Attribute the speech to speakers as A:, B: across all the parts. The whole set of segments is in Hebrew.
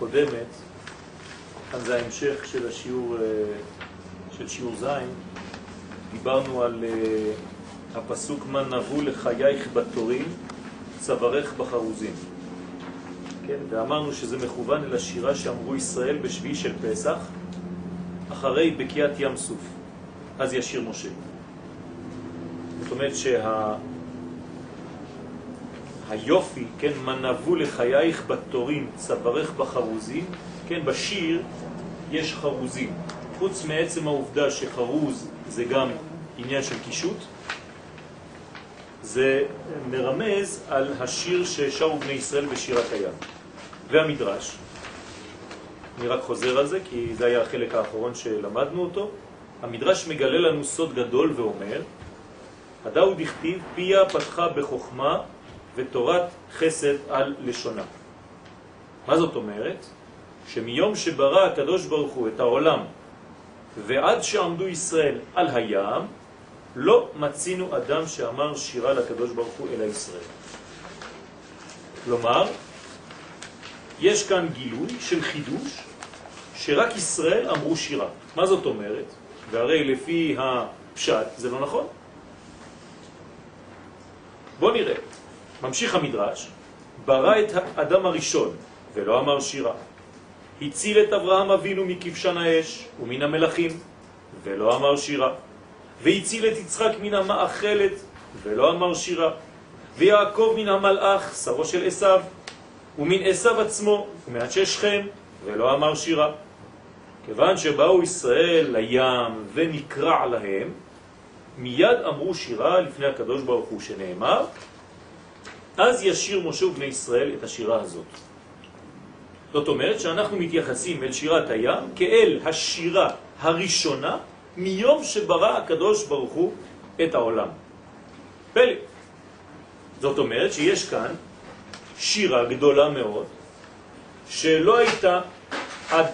A: הקודמת, כאן זה ההמשך של השיעור, אה, של שיעור זין, דיברנו על אה, הפסוק מה נבוא לחייך בתורים, צווארך בחרוזים. כן, ואמרנו שזה מכוון אל השירה שאמרו ישראל בשביעי של פסח, אחרי בקיעת ים סוף. אז ישיר משה. זאת אומרת שה... היופי, כן, מנבו לחייך בתורים, צווארך בחרוזים, כן, בשיר יש חרוזים. חוץ מעצם העובדה שחרוז זה גם עניין של קישוט, זה מרמז על השיר ששרו בני ישראל בשירת הים. והמדרש, אני רק חוזר על זה כי זה היה החלק האחרון שלמדנו אותו, המדרש מגלה לנו סוד גדול ואומר, הדאו דכתיב פיה פתחה בחוכמה ותורת חסד על לשונה. מה זאת אומרת? שמיום שברא הקדוש ברוך הוא את העולם ועד שעמדו ישראל על הים, לא מצינו אדם שאמר שירה לקדוש ברוך הוא אלא ישראל. כלומר, יש כאן גילוי של חידוש שרק ישראל אמרו שירה. מה זאת אומרת? והרי לפי הפשט זה לא נכון. בואו נראה. ממשיך המדרש, ברא את האדם הראשון ולא אמר שירה. הציל את אברהם אבינו מכבשן האש ומן המלאכים ולא אמר שירה. והציל את יצחק מן המאכלת ולא אמר שירה. ויעקב מן המלאך, שרו של עשיו, ומן עשיו עצמו ומאנשי שכם ולא אמר שירה. כיוון שבאו ישראל לים ונקרע להם, מיד אמרו שירה לפני הקדוש ברוך הוא שנאמר, אז ישיר משה ובני ישראל את השירה הזאת. זאת אומרת שאנחנו מתייחסים אל שירת הים כאל השירה הראשונה מיום שברא הקדוש ברוך הוא את העולם. פלא. זאת אומרת שיש כאן שירה גדולה מאוד שלא הייתה עד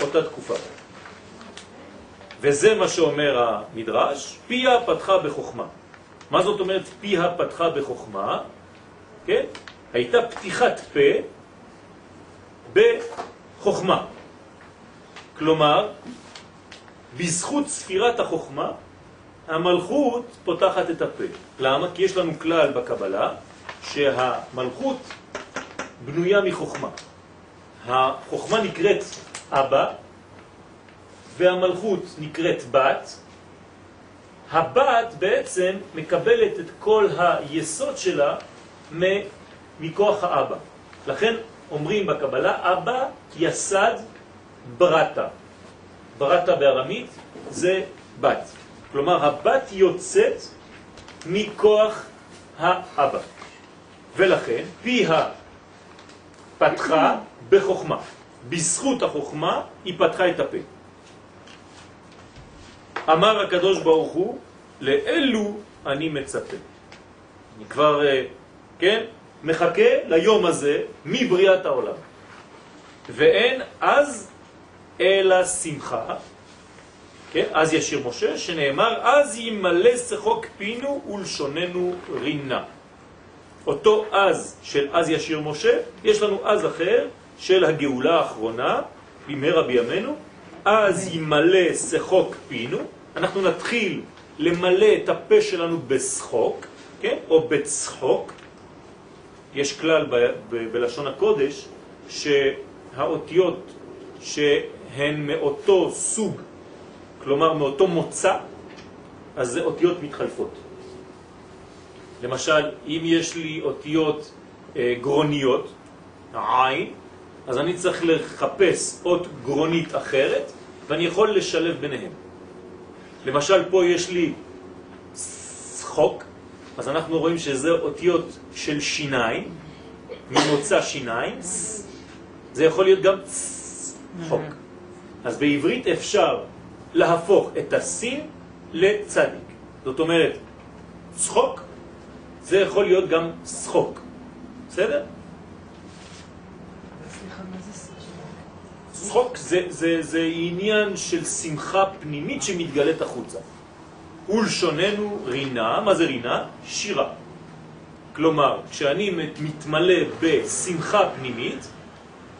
A: אותה תקופה. וזה מה שאומר המדרש, פיה פתחה בחוכמה. מה זאת אומרת פיה פתחה בחוכמה? כן? הייתה פתיחת פה בחוכמה. כלומר, בזכות ספירת החוכמה, המלכות פותחת את הפה. למה? כי יש לנו כלל בקבלה שהמלכות בנויה מחוכמה. החוכמה נקראת אבא, והמלכות נקראת בת. הבת בעצם מקבלת את כל היסוד שלה מכוח האבא. לכן אומרים בקבלה, אבא יסד ברטה. ברטה בארמית זה בת. כלומר, הבת יוצאת מכוח האבא. ולכן, פיה פתחה בחוכמה. בזכות החוכמה היא פתחה את הפה. אמר הקדוש ברוך הוא, לאלו אני מצפה. אני כבר, אה, כן, מחכה ליום הזה מבריאת העולם. ואין אז אלא שמחה, כן, אז ישיר משה, שנאמר, אז ימלא שחוק פינו ולשוננו רינה. אותו אז של אז ישיר משה, יש לנו אז אחר של הגאולה האחרונה, במהרה בימינו, אז ימלא שחוק פינו, אנחנו נתחיל למלא את הפה שלנו בשחוק, כן? או בצחוק. יש כלל ב- ב- בלשון הקודש שהאותיות שהן מאותו סוג, כלומר מאותו מוצא, אז זה אותיות מתחלפות. למשל, אם יש לי אותיות אה, גרוניות, עין, אז אני צריך לחפש אות גרונית אחרת, ואני יכול לשלב ביניהם. למשל, פה יש לי צחוק, אז אנחנו רואים שזה אותיות של שיניים, ממוצא שיניים, זה יכול להיות גם צחוק. אז בעברית אפשר להפוך את הסין לצדיק. זאת אומרת, צחוק זה יכול להיות גם צחוק. בסדר? צחוק זה, זה, זה עניין של שמחה פנימית שמתגלת החוצה. ולשוננו רינה, מה זה רינה? שירה. כלומר, כשאני מתמלא בשמחה פנימית,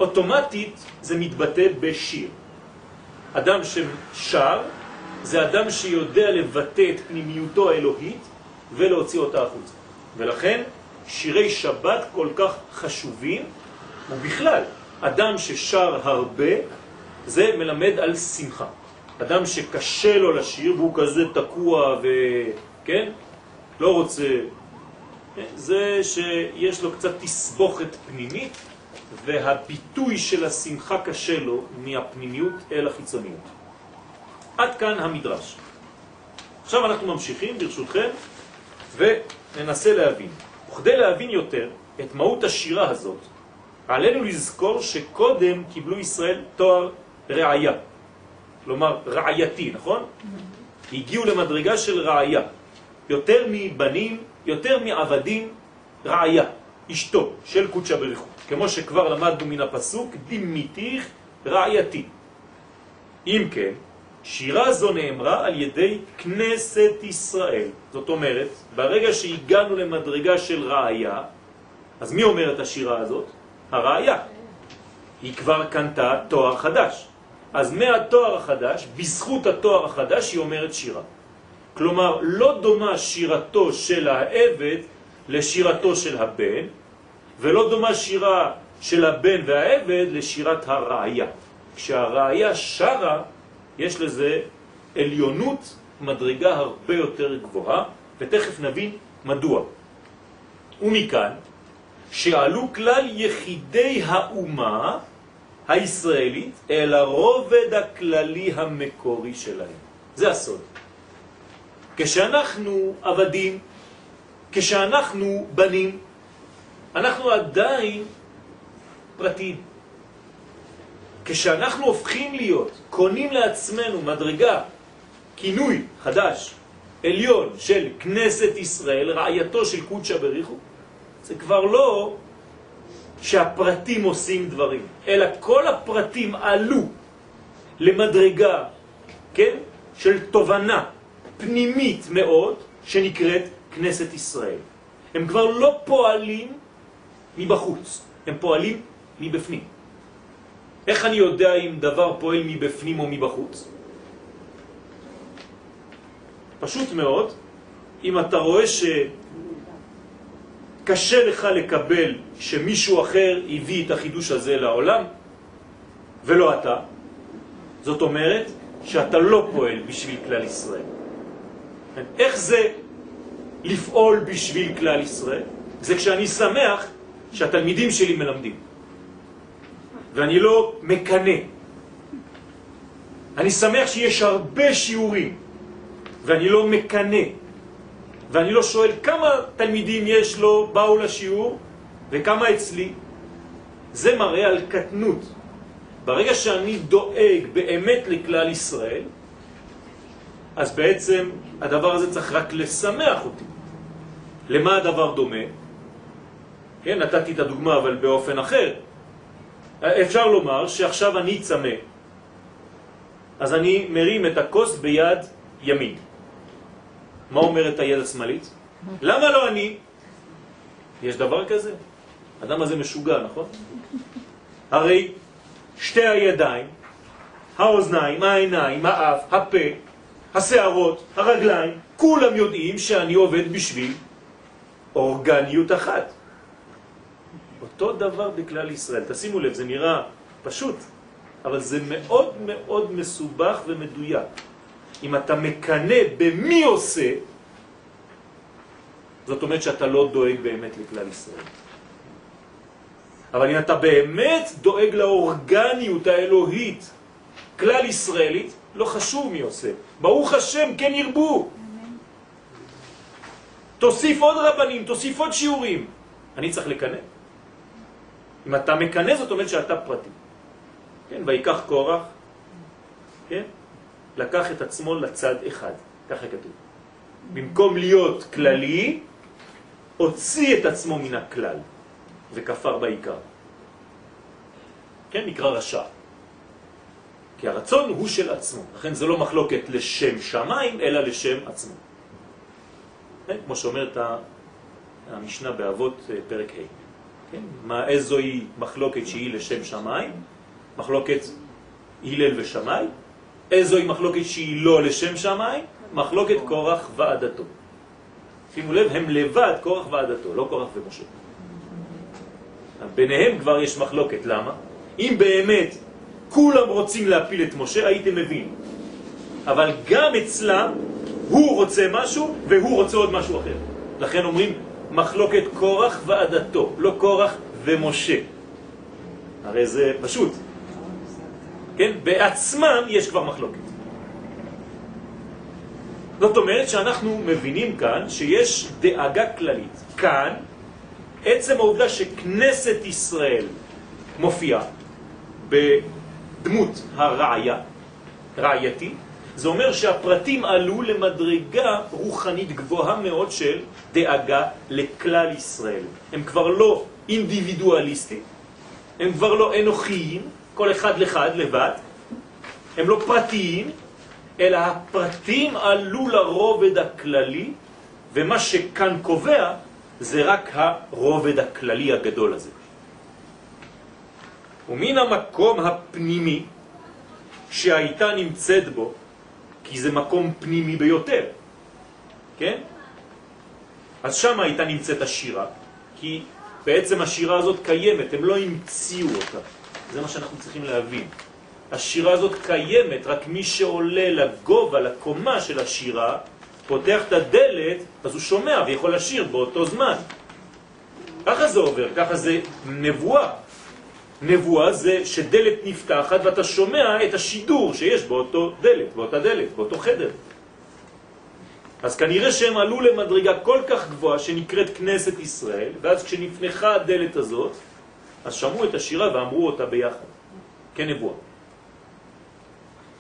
A: אוטומטית זה מתבטא בשיר. אדם ששר זה אדם שיודע לבטא את פנימיותו האלוהית ולהוציא אותה החוצה. ולכן שירי שבת כל כך חשובים, ובכלל, אדם ששר הרבה, זה מלמד על שמחה. אדם שקשה לו לשיר והוא כזה תקוע וכן, לא רוצה, זה שיש לו קצת תסבוכת פנימית והביטוי של השמחה קשה לו מהפנימיות אל החיצוניות. עד כאן המדרש. עכשיו אנחנו ממשיכים ברשותכם וננסה להבין. וכדי להבין יותר את מהות השירה הזאת, עלינו לזכור שקודם קיבלו ישראל תואר רעיה, כלומר רעייתי, נכון? הגיעו למדרגה של רעיה, יותר מבנים, יותר מעבדים, רעיה, אשתו של קודשא בריחו, כמו שכבר למדנו מן הפסוק, דימיתיך רעייתי. אם כן, שירה זו נאמרה על ידי כנסת ישראל. זאת אומרת, ברגע שהגענו למדרגה של ראיה, אז מי אומר את השירה הזאת? הראיה. היא כבר קנתה תואר חדש. אז מהתואר החדש, בזכות התואר החדש, היא אומרת שירה. כלומר, לא דומה שירתו של העבד לשירתו של הבן, ולא דומה שירה של הבן והעבד לשירת הראיה. כשהראיה שרה, יש לזה עליונות מדרגה הרבה יותר גבוהה, ותכף נבין מדוע. ומכאן שעלו כלל יחידי האומה הישראלית אל הרובד הכללי המקורי שלהם. זה הסוד. כשאנחנו עבדים, כשאנחנו בנים, אנחנו עדיין פרטיים. כשאנחנו הופכים להיות, קונים לעצמנו מדרגה, כינוי חדש, עליון של כנסת ישראל, רעייתו של קודשא בריחו, זה כבר לא שהפרטים עושים דברים, אלא כל הפרטים עלו למדרגה, כן, של תובנה פנימית מאוד שנקראת כנסת ישראל. הם כבר לא פועלים מבחוץ, הם פועלים מבפנים. איך אני יודע אם דבר פועל מבפנים או מבחוץ? פשוט מאוד, אם אתה רואה שקשה לך לקבל שמישהו אחר הביא את החידוש הזה לעולם, ולא אתה, זאת אומרת שאתה לא פועל בשביל כלל ישראל. איך זה לפעול בשביל כלל ישראל? זה כשאני שמח שהתלמידים שלי מלמדים. ואני לא מקנה. אני שמח שיש הרבה שיעורים, ואני לא מקנה. ואני לא שואל כמה תלמידים יש לו, באו לשיעור, וכמה אצלי. זה מראה על קטנות. ברגע שאני דואג באמת לכלל ישראל, אז בעצם הדבר הזה צריך רק לשמח אותי. למה הדבר דומה? כן, נתתי את הדוגמה אבל באופן אחר. אפשר לומר שעכשיו אני צמא, אז אני מרים את הכוס ביד ימין. מה אומרת היד השמאלית? למה לא אני? יש דבר כזה? אדם הזה משוגע, נכון? הרי שתי הידיים, האוזניים, העיניים, האף, הפה, השערות, הרגליים, כולם יודעים שאני עובד בשביל אורגניות אחת. אותו דבר בכלל ישראל. תשימו לב, זה נראה פשוט, אבל זה מאוד מאוד מסובך ומדויק. אם אתה מקנה במי עושה, זאת אומרת שאתה לא דואג באמת לכלל ישראל. אבל אם אתה באמת דואג לאורגניות האלוהית, כלל ישראלית, לא חשוב מי עושה. ברוך השם, כן ירבו. תוסיף עוד רבנים, תוסיף עוד שיעורים. אני צריך לקנא. אם אתה מקנה זאת אומרת שאתה פרטי. כן, ויקח קורח, כן, לקח את עצמו לצד אחד, ככה כתוב. במקום להיות כללי, הוציא את עצמו מן הכלל וכפר בעיקר. כן, נקרא רשע. כי הרצון הוא של עצמו, לכן זה לא מחלוקת לשם שמיים, אלא לשם עצמו. כן, כמו שאומרת המשנה באבות אה, פרק ה'. כן? מה, איזוהי מחלוקת שהיא לשם שמיים? מחלוקת הלל ושמיים. איזוהי מחלוקת שהיא לא לשם שמיים? מחלוקת קורח ועדתו. שימו לב, הם לבד קורח ועדתו, לא קורח ומשה. ביניהם כבר יש מחלוקת, למה? אם באמת כולם רוצים להפיל את משה, הייתם מבין. אבל גם אצלם הוא רוצה משהו והוא רוצה עוד משהו אחר. לכן אומרים מחלוקת קורח ועדתו, לא קורח ומשה. הרי זה פשוט. כן? בעצמם יש כבר מחלוקת. זאת אומרת שאנחנו מבינים כאן שיש דאגה כללית. כאן, עצם העובדה שכנסת ישראל מופיעה בדמות הרעיה, רעייתי, זה אומר שהפרטים עלו למדרגה רוחנית גבוהה מאוד של דאגה לכלל ישראל. הם כבר לא אינדיבידואליסטים, הם כבר לא אנוכיים, כל אחד לחד לבד, הם לא פרטיים, אלא הפרטים עלו לרובד הכללי, ומה שכאן קובע זה רק הרובד הכללי הגדול הזה. ומן המקום הפנימי שהייתה נמצאת בו, כי זה מקום פנימי ביותר, כן? אז שם הייתה נמצאת השירה, כי בעצם השירה הזאת קיימת, הם לא המציאו אותה. זה מה שאנחנו צריכים להבין. השירה הזאת קיימת, רק מי שעולה לגובה, לקומה של השירה, פותח את הדלת, אז הוא שומע ויכול לשיר באותו זמן. ככה זה עובר, ככה זה נבואה. נבואה זה שדלת נפתחת ואתה שומע את השידור שיש באותו דלת, באותה דלת, באותו חדר. אז כנראה שהם עלו למדרגה כל כך גבוהה שנקראת כנסת ישראל, ואז כשנפנחה הדלת הזאת, אז שמעו את השירה ואמרו אותה ביחד, כנבואה.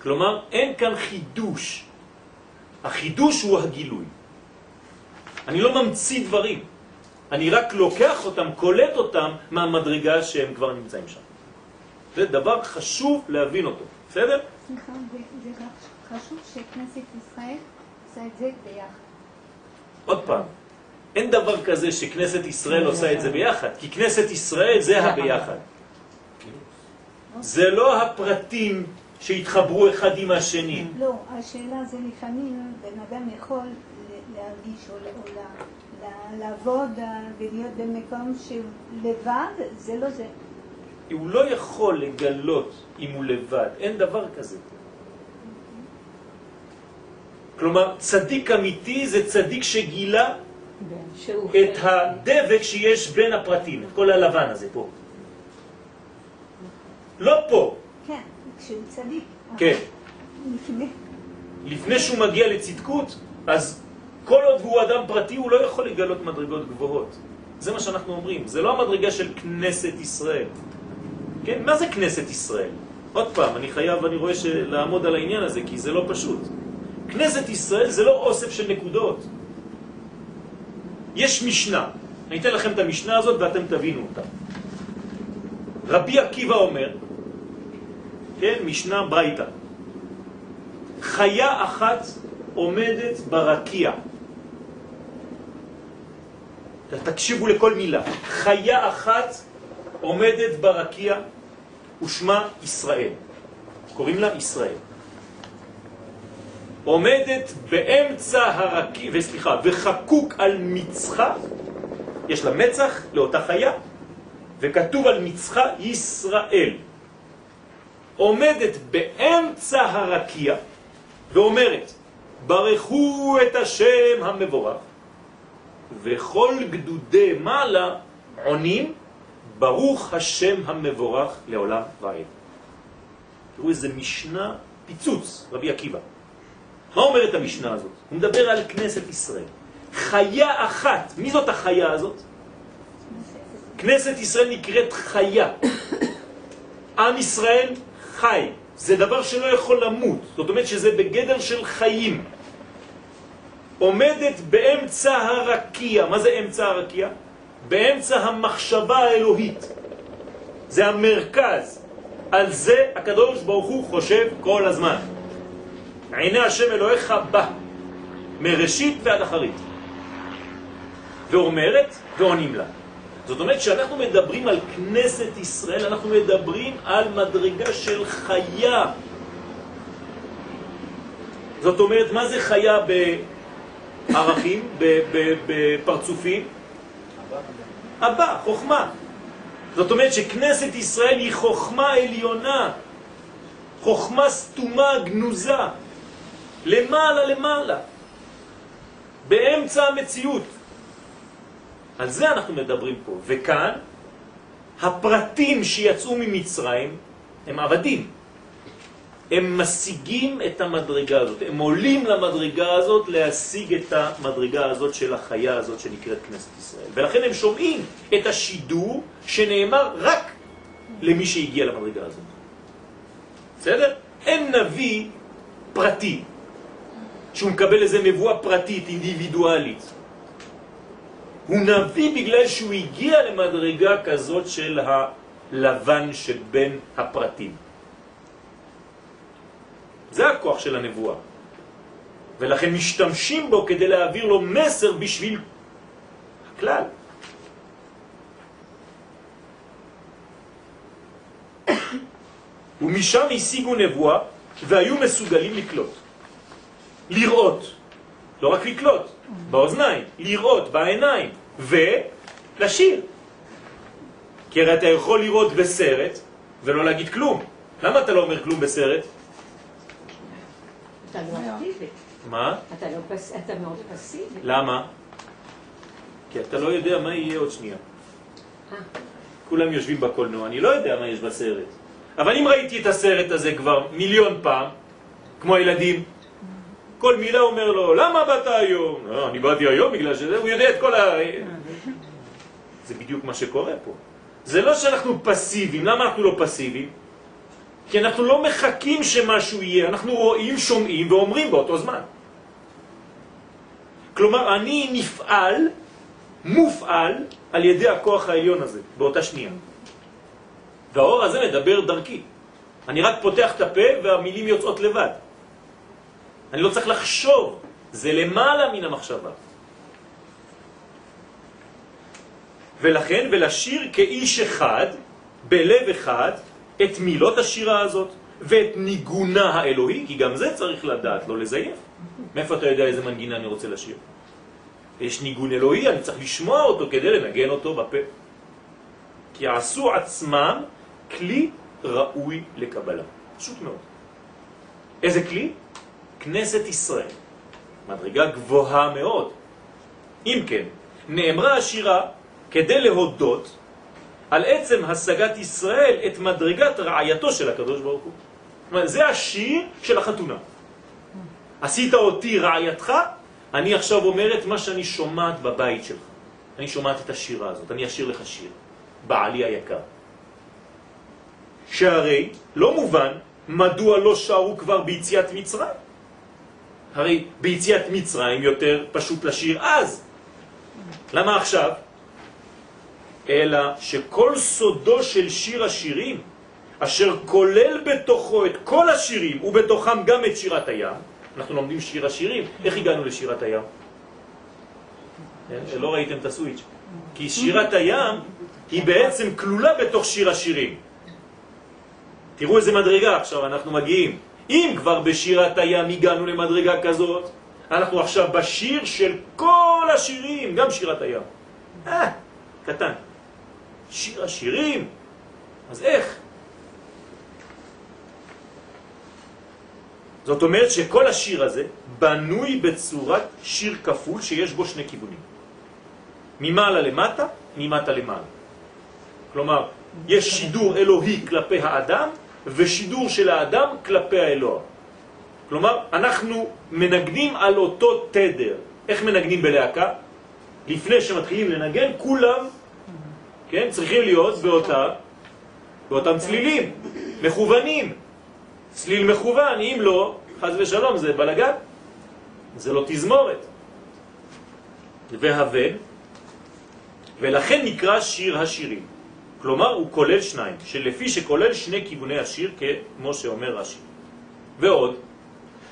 A: כלומר, אין כאן חידוש. החידוש הוא הגילוי. אני לא ממציא דברים. אני רק לוקח אותם, קולט אותם מהמדרגה שהם כבר נמצאים שם. זה דבר חשוב להבין אותו, בסדר?
B: סליחה, זה חשוב שכנסת ישראל עושה את זה ביחד.
A: עוד פעם, אין דבר כזה שכנסת ישראל עושה את זה ביחד, כי כנסת ישראל זה הביחד. זה לא הפרטים שהתחברו אחד עם השני.
B: לא, השאלה זה לפעמים בן אדם יכול להרגיש או לעבוד ולהיות במקום שהוא לבד, זה לא זה.
A: הוא לא יכול לגלות אם הוא לבד, אין דבר כזה. כלומר, צדיק אמיתי זה צדיק שגילה את הדבק שיש בין הפרטים, את כל הלבן הזה פה. לא פה.
B: כן, כשהוא צדיק.
A: כן. לפני. לפני שהוא מגיע לצדקות, אז כל עוד הוא אדם פרטי הוא לא יכול לגלות מדרגות גבוהות. זה מה שאנחנו אומרים, זה לא המדרגה של כנסת ישראל. כן, מה זה כנסת ישראל? עוד פעם, אני חייב, אני רואה לעמוד על העניין הזה, כי זה לא פשוט. כנסת ישראל זה לא אוסף של נקודות. יש משנה, אני אתן לכם את המשנה הזאת ואתם תבינו אותה. רבי עקיבא אומר, כן, משנה ברייתא, חיה אחת עומדת ברקיע. תקשיבו לכל מילה. חיה אחת עומדת ברקיע ושמה ישראל. קוראים לה ישראל. עומדת באמצע הרקיע, וסליחה, וחקוק על מצחה, יש לה מצח לאותה חיה, וכתוב על מצחה ישראל. עומדת באמצע הרקיע ואומרת, ברכו את השם המבורך, וכל גדודי מעלה עונים, ברוך השם המבורך לעולם ועד. תראו איזה משנה פיצוץ, רבי עקיבא. מה אומרת המשנה הזאת? הוא מדבר על כנסת ישראל. חיה אחת, מי זאת החיה הזאת? כנסת ישראל נקראת חיה. עם ישראל חי. זה דבר שלא יכול למות, זאת אומרת שזה בגדר של חיים. עומדת באמצע הרקיע. מה זה אמצע הרקיע? באמצע המחשבה האלוהית. זה המרכז. על זה הקדוש ברוך הוא חושב כל הזמן. עיני השם אלוהיך בא, מראשית ועד אחרית. ואומרת ועונים לה. זאת אומרת, כשאנחנו מדברים על כנסת ישראל, אנחנו מדברים על מדרגה של חיה. זאת אומרת, מה זה חיה בערכים, בפרצופים? הבא, חוכמה. זאת אומרת שכנסת ישראל היא חוכמה עליונה, חוכמה סתומה, גנוזה, למעלה למעלה, באמצע המציאות. על זה אנחנו מדברים פה. וכאן, הפרטים שיצאו ממצרים הם עבדים. הם משיגים את המדרגה הזאת, הם עולים למדרגה הזאת להשיג את המדרגה הזאת של החיה הזאת שנקראת כנסת ישראל. ולכן הם שומעים את השידור שנאמר רק למי שהגיע למדרגה הזאת. בסדר? אין נביא פרטי, שהוא מקבל איזה נבואה פרטית, אינדיבידואלית. הוא נביא בגלל שהוא הגיע למדרגה כזאת של הלבן שבין הפרטים. זה הכוח של הנבואה. ולכן משתמשים בו כדי להעביר לו מסר בשביל הכלל. ומשם השיגו נבואה והיו מסוגלים לקלוט. לראות, לא רק לקלוט, באוזניים, לראות בעיניים ולשיר. כי הרי אתה יכול לראות בסרט ולא להגיד כלום. למה אתה לא אומר כלום בסרט?
C: אתה לא אקטיבי.
A: מה?
C: אתה לא פס... אתה מאוד פסיבי.
A: למה? כי אתה לא יודע מה יהיה עוד שנייה.
C: אה.
A: כולם יושבים בקולנוע, אני לא יודע מה יש בסרט. אבל אם ראיתי את הסרט הזה כבר מיליון פעם, כמו הילדים, כל מילה אומר לו, למה באת היום? לא, אני באתי היום בגלל שזה, הוא יודע את כל ה... זה בדיוק מה שקורה פה. זה לא שאנחנו פסיביים, למה אנחנו לא פסיביים? כי אנחנו לא מחכים שמשהו יהיה, אנחנו רואים, שומעים ואומרים באותו זמן. כלומר, אני נפעל, מופעל, על ידי הכוח העליון הזה, באותה שנייה. והאור הזה מדבר דרכי. אני רק פותח את הפה והמילים יוצאות לבד. אני לא צריך לחשוב, זה למעלה מן המחשבה. ולכן, ולשיר כאיש אחד, בלב אחד, את מילות השירה הזאת ואת ניגונה האלוהי, כי גם זה צריך לדעת, לא לזייף. מאיפה אתה יודע איזה מנגינה אני רוצה לשיר? יש ניגון אלוהי, אני צריך לשמוע אותו כדי לנגן אותו בפה. כי עשו עצמם כלי ראוי לקבלה. פשוט מאוד. איזה כלי? כנסת ישראל. מדרגה גבוהה מאוד. אם כן, נאמרה השירה כדי להודות על עצם השגת ישראל את מדרגת רעייתו של הקדוש ברוך הוא. אומרת, זה השיר של החתונה. עשית אותי רעייתך, אני עכשיו אומרת מה שאני שומעת בבית שלך. אני שומעת את השירה הזאת, אני אשיר לך שיר. בעלי היקר. שהרי לא מובן מדוע לא שרו כבר ביציאת מצרים. הרי ביציאת מצרים יותר פשוט לשיר אז. למה עכשיו? אלא שכל סודו של שיר השירים, אשר כולל בתוכו את כל השירים, ובתוכם גם את שירת הים, אנחנו לומדים שיר השירים, איך הגענו לשירת הים? לא ראיתם את הסוויץ'. כי שירת הים היא בעצם כלולה בתוך שיר השירים. תראו איזה מדרגה עכשיו אנחנו מגיעים. אם כבר בשירת הים הגענו למדרגה כזאת, אנחנו עכשיו בשיר של כל השירים, גם שירת הים. אה, קטן. שיר השירים. אז איך? זאת אומרת שכל השיר הזה בנוי בצורת שיר כפול שיש בו שני כיוונים. ממעלה למטה, ממטה למעלה. כלומר, יש שידור אלוהי כלפי האדם ושידור של האדם כלפי האלוה. כלומר, אנחנו מנגנים על אותו תדר. איך מנגנים בלהקה? לפני שמתחילים לנגן, כולם כן, צריכים להיות באותה, באותם צלילים, מכוונים. צליל מכוון, אם לא, חז ושלום, זה בלגן, זה לא תזמורת. והבן, ולכן נקרא שיר השירים. כלומר, הוא כולל שניים, שלפי שכולל שני כיווני השיר, כמו שאומר רש"י. ועוד,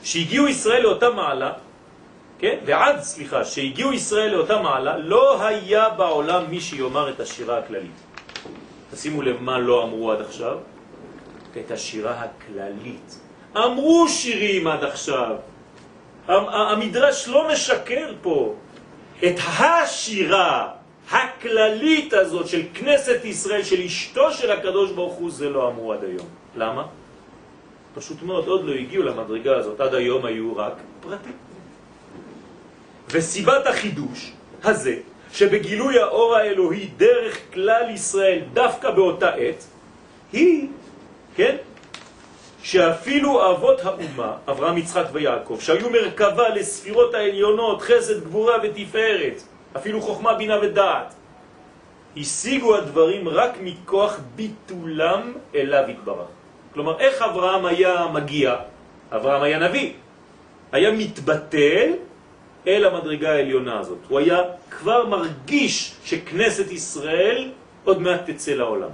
A: שהגיעו ישראל לאותה מעלה, כן? ועד, סליחה, שהגיעו ישראל לאותה מעלה, לא היה בעולם מי שיאמר את השירה הכללית. תשימו לב מה לא אמרו עד עכשיו, את השירה הכללית. אמרו שירים עד עכשיו. המדרש לא משקר פה. את השירה הכללית הזאת של כנסת ישראל, של אשתו של הקדוש ברוך הוא, זה לא אמרו עד היום. למה? פשוט מאוד, עוד לא הגיעו למדרגה הזאת, עד היום היו רק פרטים. וסיבת החידוש הזה, שבגילוי האור האלוהי דרך כלל ישראל דווקא באותה עת, היא, כן, שאפילו אבות האומה, אברהם, יצחק ויעקב, שהיו מרכבה לספירות העליונות, חסד, גבורה ותפארת, אפילו חוכמה, בינה ודעת, השיגו הדברים רק מכוח ביטולם אליו התברך. כלומר, איך אברהם היה מגיע? אברהם היה נביא. היה מתבטל אל המדרגה העליונה הזאת. הוא היה כבר מרגיש שכנסת ישראל עוד מעט תצא לעולם.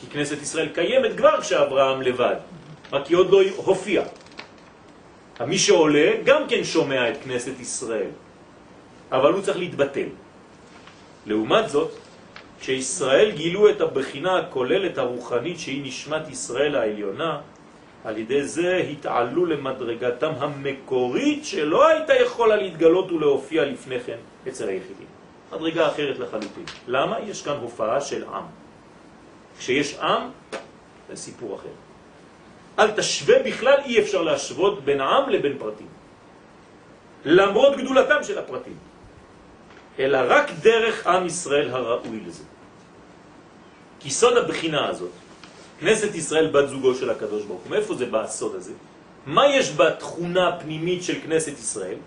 A: כי כנסת ישראל קיימת כבר כשאברהם לבד, רק היא עוד לא הופיע. מי שעולה גם כן שומע את כנסת ישראל, אבל הוא צריך להתבטל. לעומת זאת, כשישראל גילו את הבחינה הכוללת הרוחנית שהיא נשמת ישראל העליונה, על ידי זה התעלו למדרגתם המקורית שלא הייתה יכולה להתגלות ולהופיע לפני כן אצל היחידים. מדרגה אחרת לחלוטין. למה? יש כאן הופעה של עם. כשיש עם, זה סיפור אחר. אל תשווה בכלל, אי אפשר להשוות בין עם לבין פרטים. למרות גדולתם של הפרטים. אלא רק דרך עם ישראל הראוי לזה. כי סוד הבחינה הזאת, כנסת ישראל בת זוגו של הקדוש ברוך הוא, מאיפה זה בא הסוד הזה? מה יש בתכונה הפנימית של כנסת ישראל?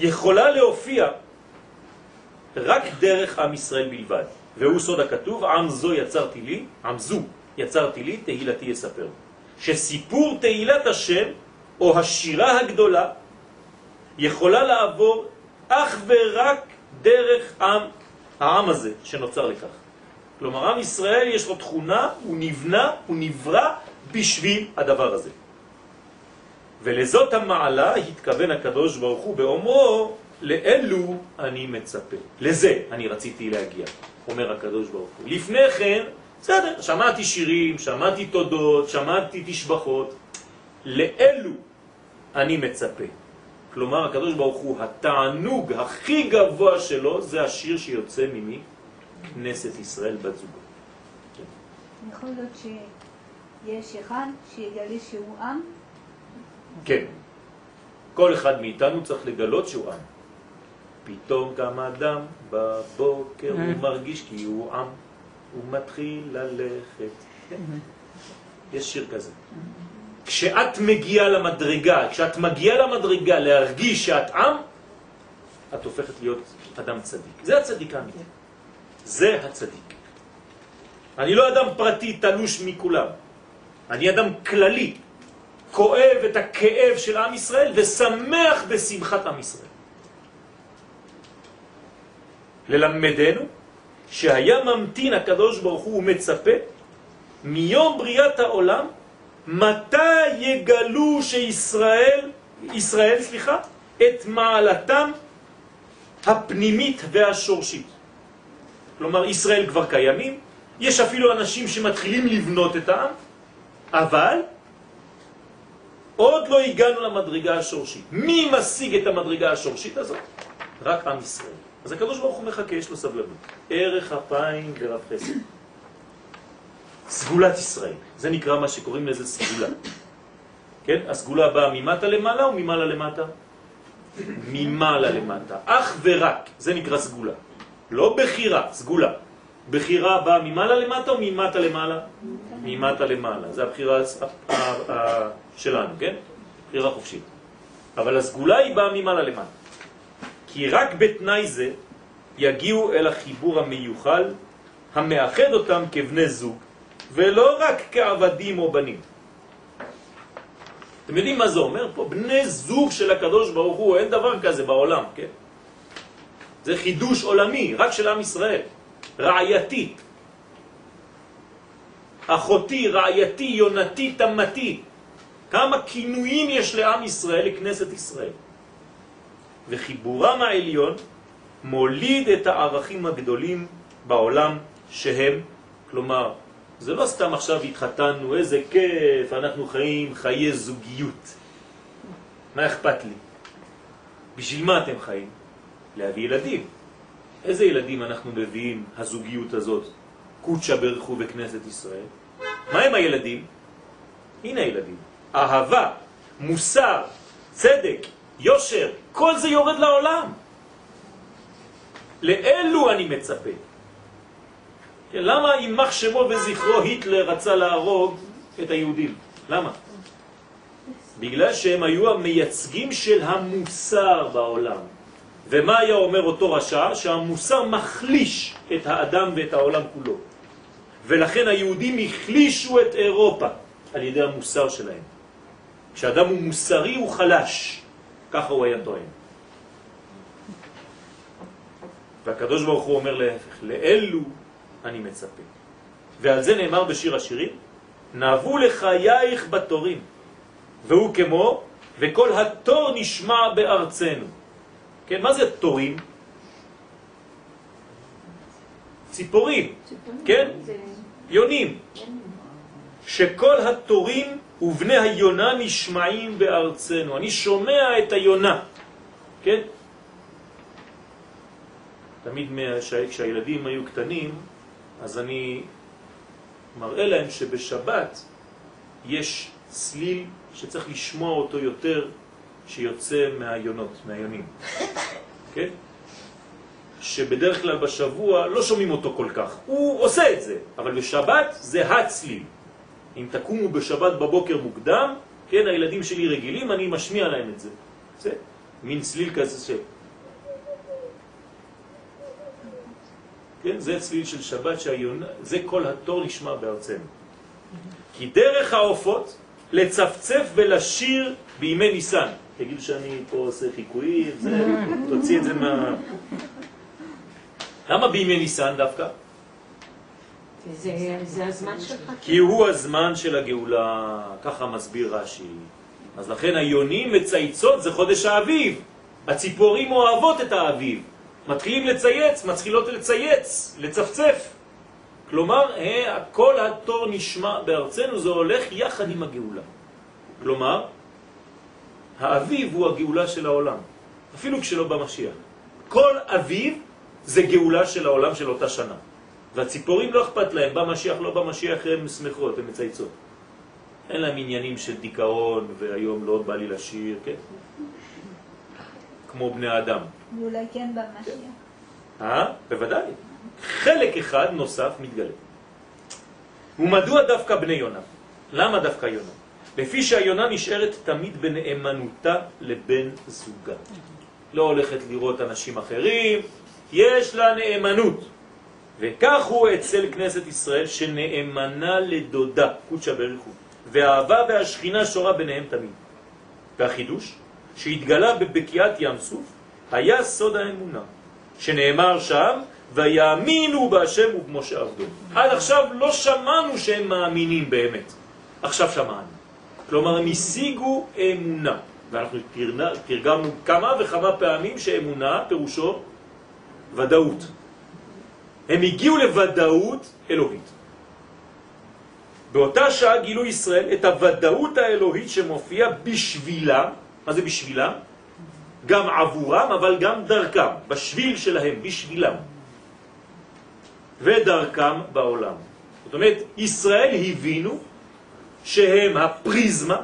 A: יכולה להופיע רק דרך עם ישראל בלבד, והוא סוד הכתוב, עם זו יצרתי לי, עם זו יצרתי לי, תהילתי יספר. שסיפור תהילת השם, או השירה הגדולה, יכולה לעבור אך ורק דרך עם, העם הזה שנוצר לכך. כלומר, עם ישראל יש לו תכונה, הוא נבנה, הוא נברא בשביל הדבר הזה. ולזאת המעלה התכוון הקדוש ברוך הוא באומרו, לאלו אני מצפה. לזה אני רציתי להגיע, אומר הקדוש ברוך הוא. לפני כן, בסדר, שמעתי שירים, שמעתי תודות, שמעתי תשבחות, לאלו אני מצפה. כלומר, הקדוש ברוך הוא, התענוג הכי גבוה שלו, זה השיר שיוצא ממי? כנסת ישראל בת זוגו.
B: יכול להיות שיש אחד שיגלה שהוא עם?
A: כן. כל אחד מאיתנו צריך לגלות שהוא עם. פתאום קם אדם בבוקר, הוא מרגיש כי הוא עם, הוא מתחיל ללכת. יש שיר כזה. כשאת מגיעה למדרגה, כשאת מגיעה למדרגה להרגיש שאת עם, את הופכת להיות אדם צדיק. זה הצדיק האמיתי. זה הצדיק. אני לא אדם פרטי תלוש מכולם. אני אדם כללי, כואב את הכאב של עם ישראל ושמח בשמחת עם ישראל. ללמדנו שהיה ממתין הקדוש ברוך הוא ומצפה מיום בריאת העולם מתי יגלו שישראל, ישראל, סליחה, את מעלתם הפנימית והשורשית. כלומר, ישראל כבר קיימים, יש אפילו אנשים שמתחילים לבנות את העם, אבל עוד לא הגענו למדרגה השורשית. מי משיג את המדרגה השורשית הזאת? רק עם ישראל. אז הקדוש הוא מחכה, יש לו סבלנות. ערך אפיים ורב חסד. סגולת ישראל, זה נקרא מה שקוראים לזה סגולה. כן? הסגולה באה ממטה למעלה או ממעלה למטה? ממעלה למטה. אך ורק, זה נקרא סגולה. לא בחירה, סגולה. בחירה באה ממעלה למטה או ממטה למעלה? ממטה למעלה. זה הבחירה שלנו, כן? בחירה חופשית. אבל הסגולה היא באה ממעלה למטה. כי רק בתנאי זה יגיעו אל החיבור המיוחל המאחד אותם כבני זוג, ולא רק כעבדים או בנים. אתם יודעים מה זה אומר פה? בני זוג של הקדוש ברוך הוא, אין דבר כזה בעולם, כן? זה חידוש עולמי, רק של עם ישראל, רעייתי. אחותי, רעייתי, יונתי, תמתי. כמה כינויים יש לעם ישראל, לכנסת ישראל. וחיבורם העליון מוליד את הערכים הגדולים בעולם שהם, כלומר, זה לא סתם עכשיו התחתנו, איזה כיף, אנחנו חיים חיי זוגיות. מה אכפת לי? בשביל מה אתם חיים? להביא ילדים. איזה ילדים אנחנו מביאים, הזוגיות הזאת, קודשה ברכו בכנסת ישראל? מה הם הילדים? הנה הילדים. אהבה, מוסר, צדק, יושר, כל זה יורד לעולם. לאלו אני מצפה. כן, למה יימח שמו וזכרו היטלר רצה להרוג את היהודים? למה? בגלל שהם היו המייצגים של המוסר בעולם. ומה היה אומר אותו רשע? שהמוסר מחליש את האדם ואת העולם כולו. ולכן היהודים החלישו את אירופה על ידי המוסר שלהם. כשאדם הוא מוסרי הוא חלש, ככה הוא היה טוען. והקדוש ברוך הוא אומר להפך, לאלו אני מצפה. ועל זה נאמר בשיר השירים, נבו לחייך בתורים, והוא כמו, וכל התור נשמע בארצנו. כן, מה זה תורים? ציפורים, כן? יונים. שכל התורים ובני היונה נשמעים בארצנו. אני שומע את היונה, כן? תמיד כשהילדים היו קטנים, אז אני מראה להם שבשבת יש צליל שצריך לשמוע אותו יותר שיוצא מהיונות, מהיונים, כן? שבדרך כלל בשבוע לא שומעים אותו כל כך, הוא עושה את זה, אבל בשבת זה הצליל. אם תקומו בשבת בבוקר מוקדם, כן, הילדים שלי רגילים, אני משמיע להם את זה. זה מין צליל כזה ש... כן, זה צליל של שבת שהיונה, זה כל התור נשמע בארצנו. כי דרך העופות לצפצף ולשיר בימי ניסן. תגידו שאני פה עושה חיקויים, זה, תוציא את זה מה... למה בימי ניסן דווקא?
C: זה, זה הזמן שלך.
A: כי הוא הזמן של הגאולה, ככה מסביר רש"י. אז לכן היונים מצייצות זה חודש האביב. הציפורים אוהבות את האביב. מתחילים לצייץ, מתחילות לצייץ, לצפצף. כלומר, כל התור נשמע בארצנו, זה הולך יחד עם הגאולה. כלומר, האביב הוא הגאולה של העולם, אפילו כשלא במשיח. כל אביב זה גאולה של העולם של אותה שנה. והציפורים לא אכפת להם, במשיח, לא במשיח, הן שמחות, הן מצייצות. אין להם עניינים של דיכאון, והיום לא בא לי לשיר, כן? כמו בני האדם.
B: ואולי כן במשיח.
A: אה? בוודאי. חלק אחד נוסף מתגלה. ומדוע דווקא בני יונה? למה דווקא יונה? לפי שהיונה נשארת תמיד בנאמנותה לבן זוגה. לא הולכת לראות אנשים אחרים, יש לה נאמנות. וכך הוא אצל כנסת ישראל שנאמנה לדודה, קודשא בריחו, והאהבה והשכינה שורה ביניהם תמיד. והחידוש, שהתגלה בבקיעת ים סוף, היה סוד האמונה, שנאמר שם, ויאמינו בהשם ובמשה עבדו. עד עכשיו לא שמענו שהם מאמינים באמת, עכשיו שמענו. כלומר, הם השיגו אמונה, ואנחנו תרגמנו כמה וכמה פעמים שאמונה פירושו ודאות. הם הגיעו לוודאות אלוהית. באותה שעה גילו ישראל את הוודאות האלוהית שמופיעה בשבילם, מה זה בשבילם? גם עבורם, אבל גם דרכם, בשביל שלהם, בשבילם. ודרכם בעולם. זאת אומרת, ישראל הבינו שהם הפריזמה,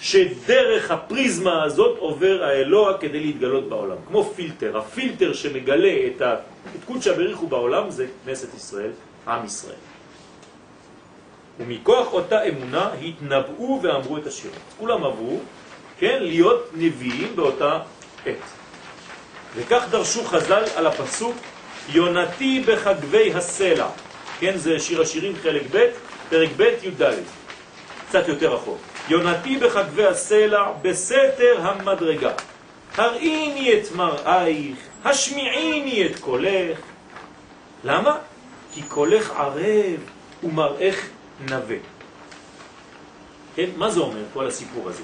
A: שדרך הפריזמה הזאת עובר האלוה כדי להתגלות בעולם. כמו פילטר, הפילטר שמגלה את, ה... את קודשא בריחו בעולם זה כנסת ישראל, עם ישראל. ומכוח אותה אמונה התנבאו ואמרו את השירות. כולם עברו, כן, להיות נביאים באותה עת. וכך דרשו חז"ל על הפסוק יונתי בחגבי הסלע. כן, זה שיר השירים חלק ב', פרק ב' י"ד. קצת יותר רחוק. יונתי בחגבי הסלע בסתר המדרגה. הראיני את מראייך, השמיעיני את קולך. למה? כי קולך ערב ומראייך נווה. כן, מה זה אומר כל הסיפור הזה?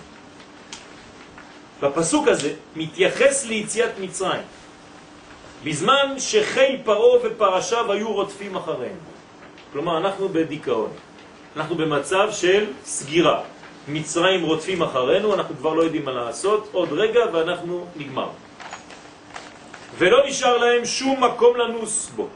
A: והפסוק הזה מתייחס ליציאת מצרים. בזמן שחיל פרעה ופרשיו היו רודפים אחריהם. כלומר, אנחנו בדיכאון. אנחנו במצב של סגירה. מצרים רודפים אחרינו, אנחנו כבר לא יודעים מה לעשות, עוד רגע ואנחנו נגמר. ולא נשאר להם שום מקום לנוס בו,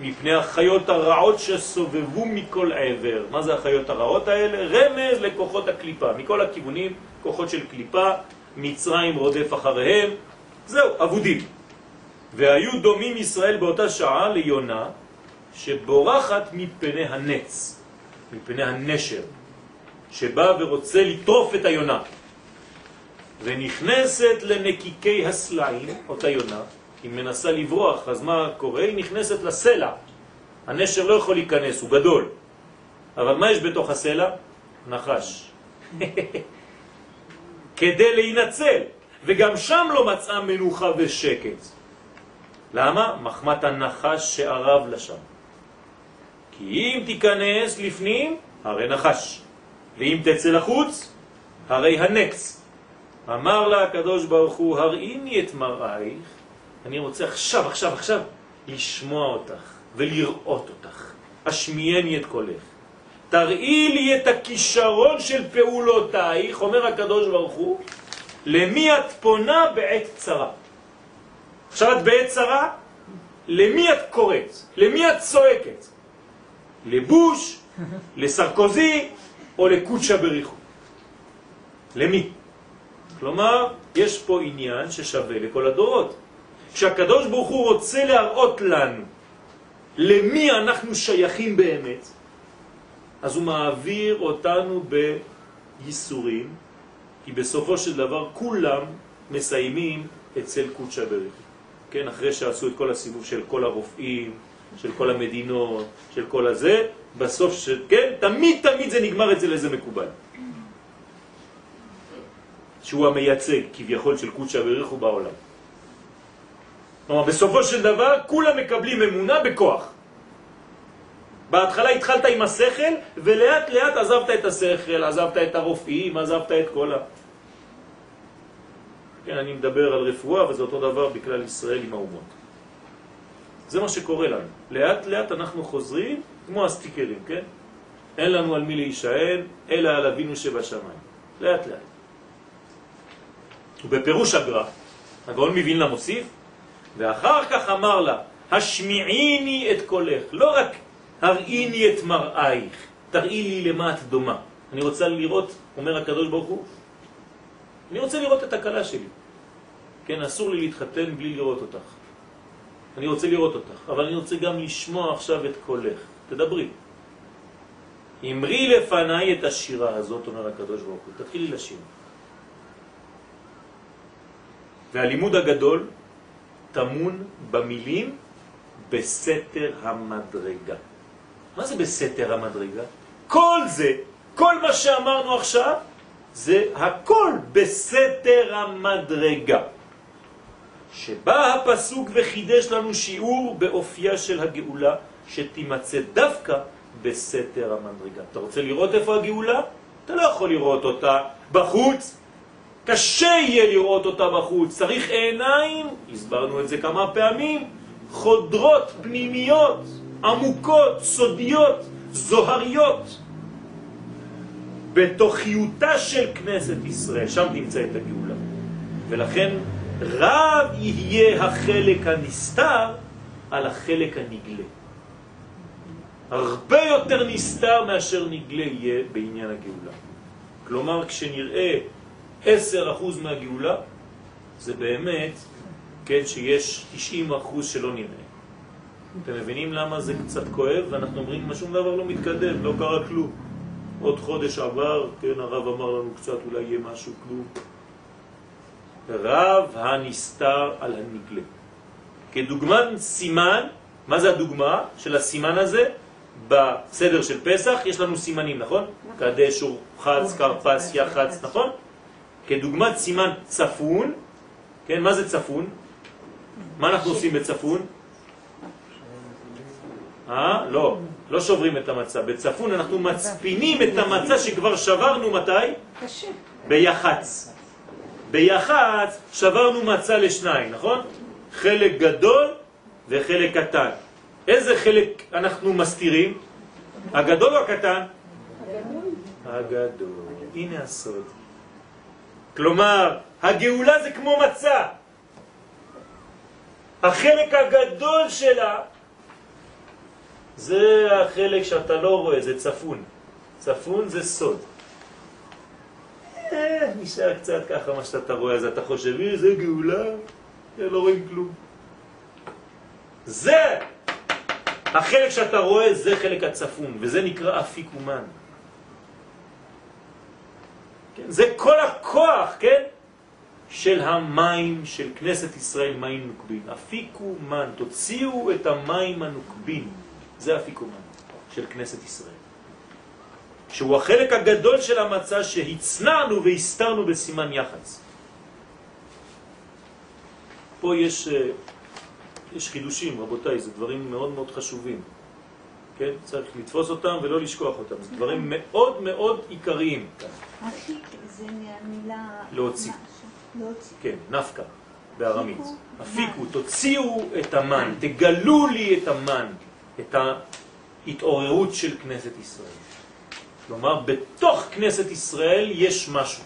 A: מפני החיות הרעות שסובבו מכל עבר. מה זה החיות הרעות האלה? רמז לכוחות הקליפה, מכל הכיוונים, כוחות של קליפה, מצרים רודף אחריהם, זהו, אבודים. והיו דומים ישראל באותה שעה ליונה שבורחת מפני הנץ, מפני הנשר, שבא ורוצה לטרוף את היונה, ונכנסת לנקיקי הסלעים, אותה יונה, היא מנסה לברוח, אז מה קורה? היא נכנסת לסלע. הנשר לא יכול להיכנס, הוא גדול. אבל מה יש בתוך הסלע? נחש. כדי להינצל, וגם שם לא מצאה מנוחה ושקט. למה? מחמת הנחש שערב לשם. כי אם תיכנס לפנים, הרי נחש, ואם תצא לחוץ, הרי הנקס. אמר לה הקדוש ברוך הוא, הראיני את מראייך, אני רוצה עכשיו, עכשיו, עכשיו, לשמוע אותך ולראות אותך. השמיעני את קולך. תראי לי את הכישרון של פעולותייך, אומר הקדוש ברוך הוא, למי את פונה בעת צרה. עכשיו את בעת צרה, למי את קוראת? למי את צועקת? לבוש, לסרקוזי או לקוצ'ה בריחו? למי? כלומר, יש פה עניין ששווה לכל הדורות. כשהקדוש ברוך הוא רוצה להראות לנו למי אנחנו שייכים באמת, אז הוא מעביר אותנו בייסורים, כי בסופו של דבר כולם מסיימים אצל קודשא בריך. כן, אחרי שעשו את כל הסיבוב של כל הרופאים, של כל המדינות, של כל הזה, בסוף, ש... כן, תמיד תמיד זה נגמר אצל איזה מקובל. שהוא המייצג כביכול של קודשא בריך בעולם. כלומר, בסופו של דבר כולם מקבלים אמונה בכוח. בהתחלה התחלת עם השכל, ולאט לאט עזבת את השכל, עזבת את הרופאים, עזבת את כל ה... כן, אני מדבר על רפואה, וזה אותו דבר בכלל ישראל עם האומות. זה מה שקורה לנו. לאט לאט אנחנו חוזרים כמו הסטיקרים, כן? אין לנו על מי להישען, אלא על אבינו שבשמיים. לאט לאט. ובפירוש הגר"א, הגאון מווילנה מוסיף, ואחר כך אמר לה, השמיעיני את קולך, לא רק הראיני את מראייך, תראי לי למה את דומה. אני רוצה לראות, אומר הקדוש ברוך הוא, אני רוצה לראות את הקלה שלי. כן, אסור לי להתחתן בלי לראות אותך. אני רוצה לראות אותך, אבל אני רוצה גם לשמוע עכשיו את קולך. תדברי. אמרי לפניי את השירה הזאת, אומר הקדוש ברוך הוא, תתחילי לשיר. והלימוד הגדול טמון במילים בסתר המדרגה. מה זה בסתר המדרגה? כל זה, כל מה שאמרנו עכשיו, זה הכל בסתר המדרגה. שבא הפסוק וחידש לנו שיעור באופייה של הגאולה שתימצא דווקא בסתר המדרגה. אתה רוצה לראות איפה הגאולה? אתה לא יכול לראות אותה בחוץ, קשה יהיה לראות אותה בחוץ, צריך עיניים, הסברנו את זה כמה פעמים, חודרות פנימיות, עמוקות, סודיות, זוהריות, בתוכיותה של כנסת ישראל, שם תמצא את הגאולה. ולכן רב יהיה החלק הנסתר על החלק הנגלה. הרבה יותר נסתר מאשר נגלה יהיה בעניין הגאולה. כלומר, כשנראה 10% מהגאולה, זה באמת, כן, שיש 90% שלא נראה. אתם מבינים למה זה קצת כואב? ואנחנו אומרים, שום דבר לא מתקדם, לא קרה כלום. עוד חודש עבר, כן, הרב אמר לנו קצת, אולי יהיה משהו, כלום. רב הנסתר על הנגלה. כדוגמן סימן, מה זה הדוגמה של הסימן הזה? בסדר של פסח יש לנו סימנים, נכון? קדש, אורחץ, קרפס, יחץ, נכון? כדוגמת סימן צפון, כן, מה זה צפון? מה אנחנו עושים בצפון? אה? לא, לא שוברים את המצה. בצפון אנחנו מצפינים את המצה שכבר שברנו מתי? ביחץ. ביחד שברנו מצה לשניים, נכון? חלק גדול וחלק קטן. איזה חלק אנחנו מסתירים? הגדול או הקטן? הגדול. הנה הסוד. כלומר, הגאולה זה כמו מצה. החלק הגדול שלה זה החלק שאתה לא רואה, זה צפון. צפון זה סוד. אה, נשאר קצת ככה מה שאתה רואה, אז אתה חושב, אה, זה גאולה, אה, לא רואים כלום. זה, החלק שאתה רואה זה חלק הצפון, וזה נקרא אפיקומן. כן? זה כל הכוח, כן? של המים של כנסת ישראל, מים נוקבים. אפיקו מן, תוציאו את המים הנוקבים. זה אפיקו מן של כנסת ישראל. שהוא החלק הגדול של המצה שהצנענו והסתרנו בסימן יחץ. פה יש, אה, יש חידושים, רבותיי, זה דברים מאוד מאוד חשובים. כן? צריך לתפוס אותם ולא לשכוח אותם. זה דברים מאוד מאוד עיקריים.
B: אפיק זה מהמילה...
A: להוציא.
B: להוציא.
A: כן, נפקה בארמית. אפיקו, תוציאו את המן, תגלו לי את המן, את ההתעוררות של כנסת ישראל. כלומר, בתוך כנסת ישראל יש משהו.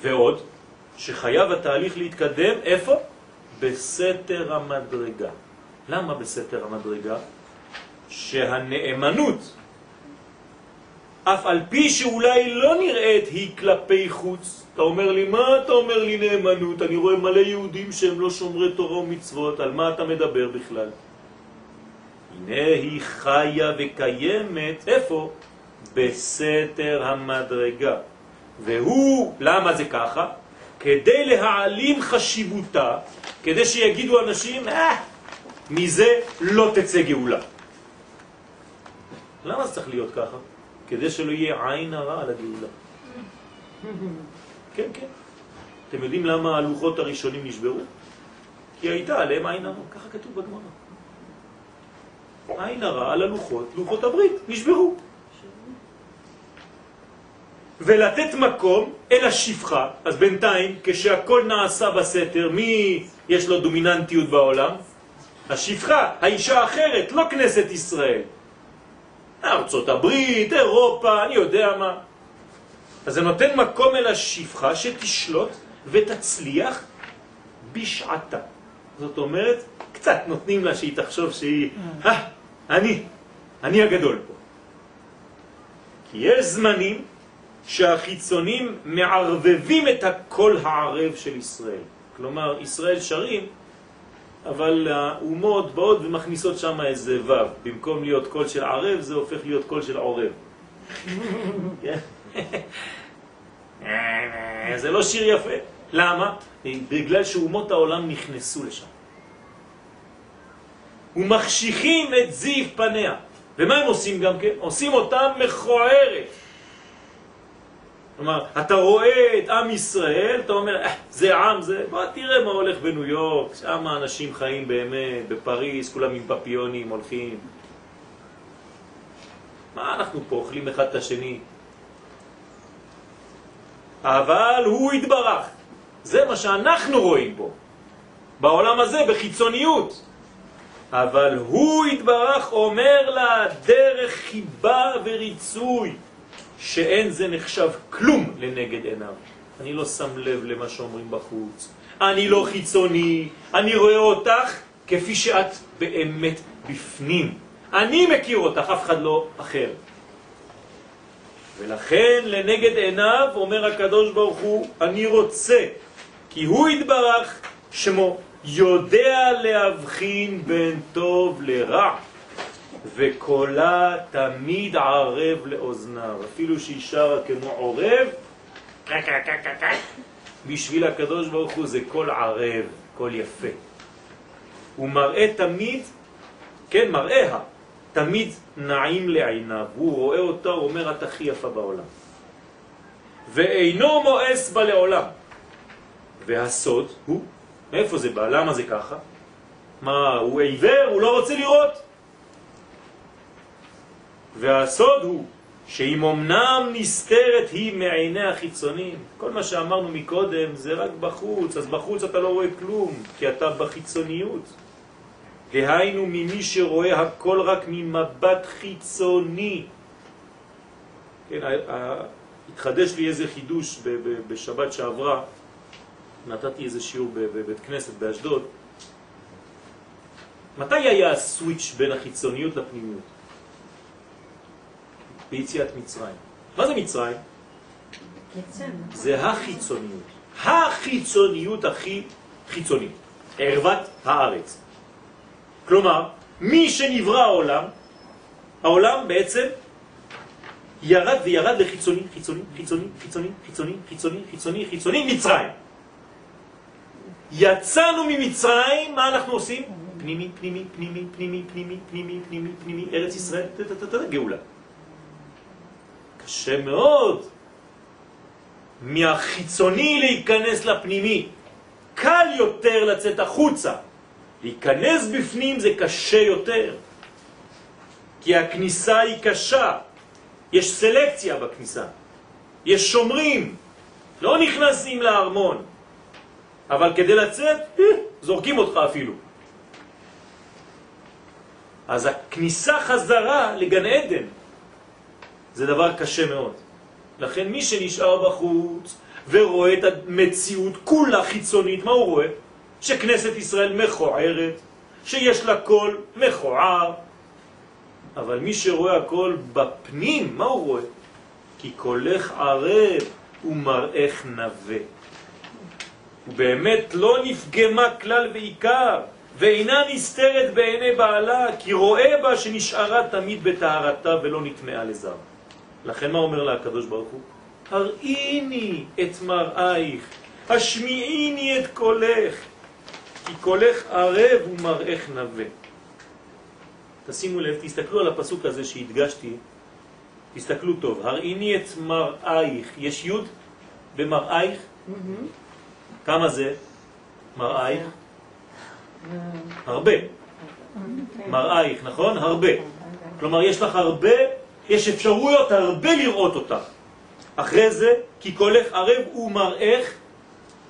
A: ועוד, שחייב התהליך להתקדם, איפה? בסתר המדרגה. למה בסתר המדרגה? שהנאמנות, אף על פי שאולי לא נראית היא כלפי חוץ, אתה אומר לי, מה אתה אומר לי נאמנות? אני רואה מלא יהודים שהם לא שומרי תורה ומצוות, על מה אתה מדבר בכלל? הנה היא חיה וקיימת, איפה? בסתר המדרגה. והוא, למה זה ככה? כדי להעלים חשיבותה, כדי שיגידו אנשים, אה, מזה לא תצא גאולה. למה זה צריך להיות ככה? כדי שלא יהיה עין הרע על הגאולה. כן, כן. אתם יודעים למה הלוחות הראשונים נשברו? כי הייתה עליהם עין הרע, ככה כתוב בגמרא. עין הרע על הלוחות, לוחות הברית, נשברו. ולתת מקום אל השפחה, אז בינתיים כשהכל נעשה בסתר, מי יש לו דומיננטיות בעולם? השפחה, האישה האחרת, לא כנסת ישראל. ארצות הברית, אירופה, אני יודע מה. אז זה נותן מקום אל השפחה שתשלוט ותצליח בשעתה. זאת אומרת, קצת נותנים לה שהיא תחשוב שהיא, אה, אני, אני הגדול פה. כי יש זמנים שהחיצונים מערבבים את הקול הערב של ישראל. כלומר, ישראל שרים, אבל האומות באות ומכניסות שם איזה וו. במקום להיות קול של ערב, זה הופך להיות קול של עורב. כן? זה לא שיר יפה. למה? בגלל שאומות העולם נכנסו לשם. ומחשיכים את זיו פניה. ומה הם עושים גם כן? עושים אותם מכוערת. כלומר, אתה רואה את עם ישראל, אתה אומר, אה, זה עם, זה... בוא תראה מה הולך בניו יורק, שם אנשים חיים באמת, בפריז, כולם עם פפיונים הולכים. מה אנחנו פה אוכלים אחד את השני? אבל הוא התברך. זה מה שאנחנו רואים פה. בעולם הזה, בחיצוניות. אבל הוא התברך אומר לה דרך חיבה וריצוי. שאין זה נחשב כלום לנגד עיניו. אני לא שם לב למה שאומרים בחוץ, אני לא חיצוני, אני רואה אותך כפי שאת באמת בפנים. אני מכיר אותך, אף אחד לא אחר. ולכן לנגד עיניו אומר הקדוש ברוך הוא, אני רוצה, כי הוא יתברך שמו יודע להבחין בין טוב לרע. וקולה תמיד ערב לאוזניו, אפילו שהיא שרה כמו עורב, בשביל הקדוש ברוך הוא זה קול ערב, קול יפה. הוא מראה תמיד, כן, מראיה, תמיד נעים לעיניו, הוא רואה אותה, הוא אומר, את הכי יפה בעולם. ואינו מואס בה לעולם. והסוד הוא, מאיפה זה בא? למה זה ככה? מה, הוא עיוור? הוא לא רוצה לראות? והסוד הוא שאם אמנם נסתרת היא מעיני החיצונים. כל מה שאמרנו מקודם זה רק בחוץ, אז בחוץ אתה לא רואה כלום, כי אתה בחיצוניות. דהיינו ממי שרואה הכל רק ממבט חיצוני. כן, התחדש לי איזה חידוש בשבת שעברה, נתתי איזה שיעור בבית כנסת באשדוד. מתי היה הסוויץ' בין החיצוניות לפנימיות? ביציאת מצרים. מה זה מצרים? זה החיצוניות. החיצוניות הכי חיצונית. ערוות הארץ. כלומר, מי שנברא העולם, העולם בעצם ירד וירד לחיצוני, חיצוני, חיצוני, חיצוני, חיצוני, חיצוני, חיצוני, חיצוני, מצרים. יצאנו ממצרים, מה אנחנו עושים? פנימי, פנימי, פנימי, פנימי, פנימי, פנימי, פנימי, פנימי, ארץ ישראל, גאולה. קשה מאוד מהחיצוני להיכנס לפנימי. קל יותר לצאת החוצה. להיכנס בפנים זה קשה יותר. כי הכניסה היא קשה. יש סלקציה בכניסה. יש שומרים. לא נכנסים לארמון. אבל כדי לצאת, אה, זורקים אותך אפילו. אז הכניסה חזרה לגן עדן זה דבר קשה מאוד. לכן מי שנשאר בחוץ ורואה את המציאות כולה חיצונית, מה הוא רואה? שכנסת ישראל מכוערת, שיש לה קול מכוער, אבל מי שרואה הכל בפנים, מה הוא רואה? כי קולך ערב ומראך נווה. ובאמת לא נפגמה כלל ועיקר, ואינה נסתרת בעיני בעלה, כי רואה בה שנשארה תמיד בתארתה ולא נטמעה לזר. לכן מה אומר לה הקדוש ברוך הוא? הראיני את מראייך, השמיעיני את קולך, כי קולך ערב ומראך נווה. תשימו לב, תסתכלו על הפסוק הזה שהדגשתי, תסתכלו טוב, הראיני את מראייך, יש י' במראייך? כמה זה מראייך? הרבה. מראייך, נכון? הרבה. כלומר, יש לך הרבה יש אפשרויות הרבה לראות אותך. אחרי זה, כי קולך ערב ומראך,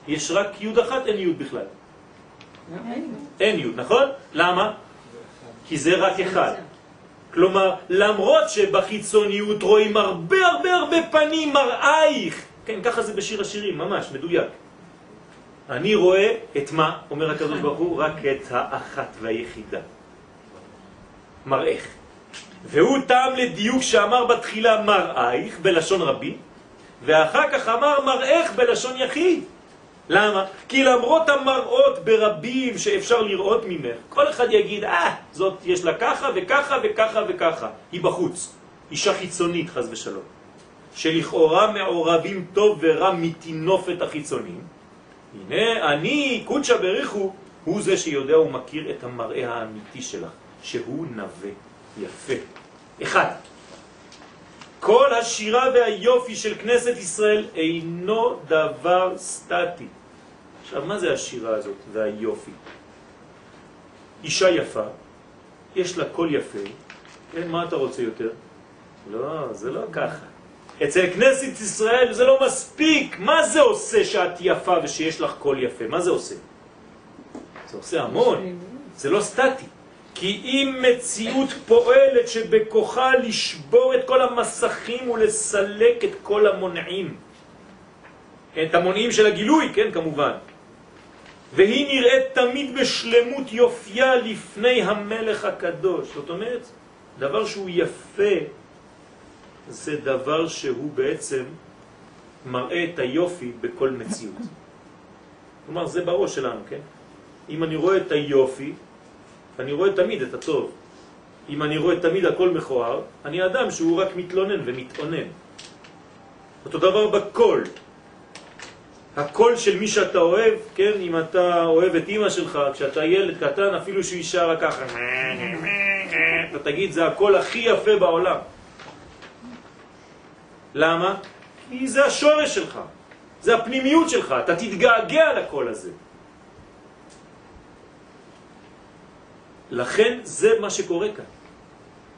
A: יש רק י' אחת, אין י' בכלל. אין י', נכון? למה? כי זה רק אחד. כלומר, למרות שבחיצוניות רואים הרבה הרבה הרבה פנים מראייך, כן, ככה זה בשיר השירים, ממש, מדויק. אני רואה את מה, אומר הקדוש ברוך הוא, רק את האחת והיחידה. מראייך. והוא טעם לדיוק שאמר בתחילה מראייך בלשון רבי, ואחר כך אמר מראייך בלשון יחיד. למה? כי למרות המראות ברבים שאפשר לראות ממך, כל אחד יגיד, אה, זאת יש לה ככה וככה וככה וככה. היא בחוץ, אישה חיצונית חז ושלום, שלכאורה מעורבים טוב ורע מתינופת החיצונים. הנה, אני, קודשא בריחו, הוא זה שיודע ומכיר את המראה האמיתי שלך, שהוא נווה. יפה. אחד, כל השירה והיופי של כנסת ישראל אינו דבר סטטי. עכשיו, מה זה השירה הזאת והיופי? אישה יפה, יש לה קול יפה, כן, מה אתה רוצה יותר? לא, זה לא ככה. אצל כנסת ישראל זה לא מספיק. מה זה עושה שאת יפה ושיש לך קול יפה? מה זה עושה? זה עושה המון. זה לא סטטי. כי אם מציאות פועלת שבכוחה לשבור את כל המסכים ולסלק את כל המונעים. את המונעים של הגילוי, כן, כמובן. והיא נראית תמיד בשלמות יופייה לפני המלך הקדוש. זאת אומרת, דבר שהוא יפה זה דבר שהוא בעצם מראה את היופי בכל מציאות. כלומר, זה בראש שלנו, כן? אם אני רואה את היופי, אני רואה תמיד את הטוב. אם אני רואה תמיד הכל מכוער, אני אדם שהוא רק מתלונן ומתאונן. אותו דבר בקול. הקול של מי שאתה אוהב, כן, אם אתה אוהב את אמא שלך, כשאתה ילד קטן, אפילו יישאר רק ככה, אתה תגיד, זה הקול הכי יפה בעולם. למה? כי זה השורש שלך, זה הפנימיות שלך, אתה תתגעגע לקול הזה. לכן זה מה שקורה כאן.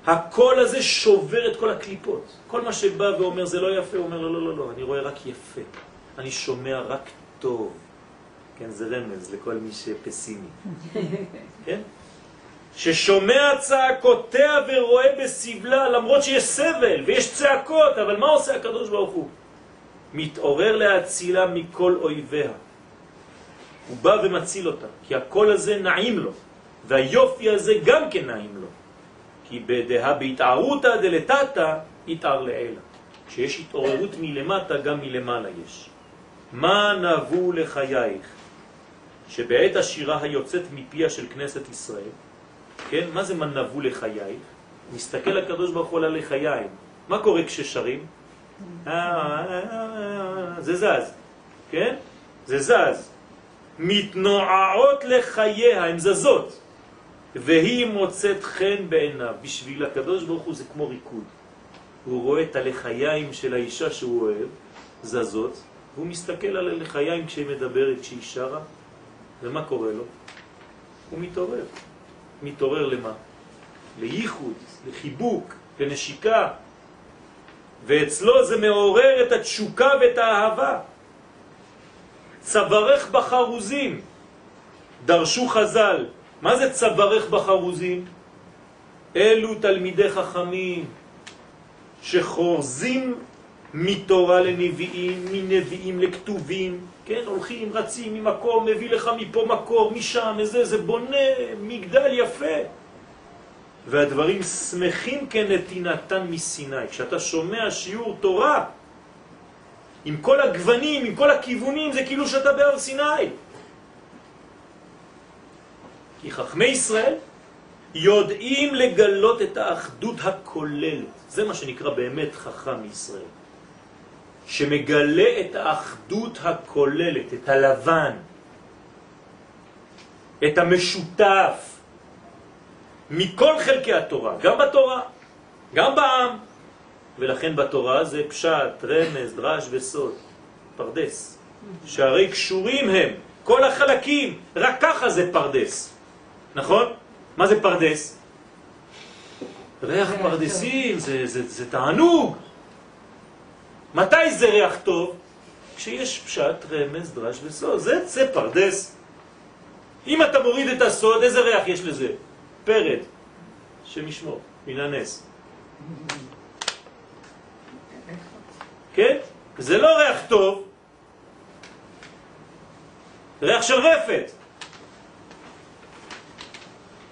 A: הקול הזה שובר את כל הקליפות. כל מה שבא ואומר זה לא יפה, הוא אומר לא, לא, לא, לא, אני רואה רק יפה. אני שומע רק טוב. כן, זה רמז לכל מי שפסימי. כן? ששומע צעקותיה ורואה בסבלה, למרות שיש סבל ויש צעקות, אבל מה עושה הקדוש ברוך הוא? מתעורר להצילה מכל אויביה. הוא בא ומציל אותה, כי הקול הזה נעים לו, והיופי הזה גם כן נעים לו. כי בדהה בהתערותא דלתתא התער לעילה. כשיש התעוררות מלמטה, גם מלמעלה יש. מה נבו לחייך? שבעת השירה היוצאת מפיה של כנסת ישראל, כן, מה זה מה נבו לחייך? מסתכל הקדוש ברוך הוא על לחיים. מה קורה כששרים? זה זז, כן? זה זז. מתנועעות לחייה, הן זזות. והיא מוצאת חן בעיניו. בשביל הקדוש ברוך הוא זה כמו ריקוד. הוא רואה את הלחיים של האישה שהוא אוהב, זזות, והוא מסתכל על הלחיים כשהיא מדברת, כשהיא שרה, ומה קורה לו? הוא מתעורר. מתעורר למה? לייחוד, לחיבוק, לנשיקה. ואצלו זה מעורר את התשוקה ואת האהבה. צווארך בחרוזים, דרשו חז"ל, מה זה צווארך בחרוזים? אלו תלמידי חכמים שחורזים מתורה לנביאים, מנביאים לכתובים, כן, הולכים, רצים ממקום, מביא לך מפה מקור, משם, איזה, זה בונה מגדל יפה. והדברים שמחים כנתינתן מסיני. כשאתה שומע שיעור תורה, עם כל הגוונים, עם כל הכיוונים, זה כאילו שאתה בהר סיני. כי חכמי ישראל יודעים לגלות את האחדות הכוללת. זה מה שנקרא באמת חכם ישראל. שמגלה את האחדות הכוללת, את הלבן, את המשותף, מכל חלקי התורה, גם בתורה, גם בעם. ולכן בתורה זה פשט, רמז, דרש וסוד, פרדס, שהרי קשורים הם, כל החלקים, רק ככה זה פרדס. נכון? מה זה פרדס? ריח פרדסים, זה, זה, זה תענוג. מתי זה ריח טוב? כשיש פשט, רמז, דרש וסוד. זה, זה פרדס. אם אתה מוריד את הסוד, איזה ריח יש לזה? פרד, שמשמור, מן הנס. כן? זה לא ריח טוב, ריח של רפת.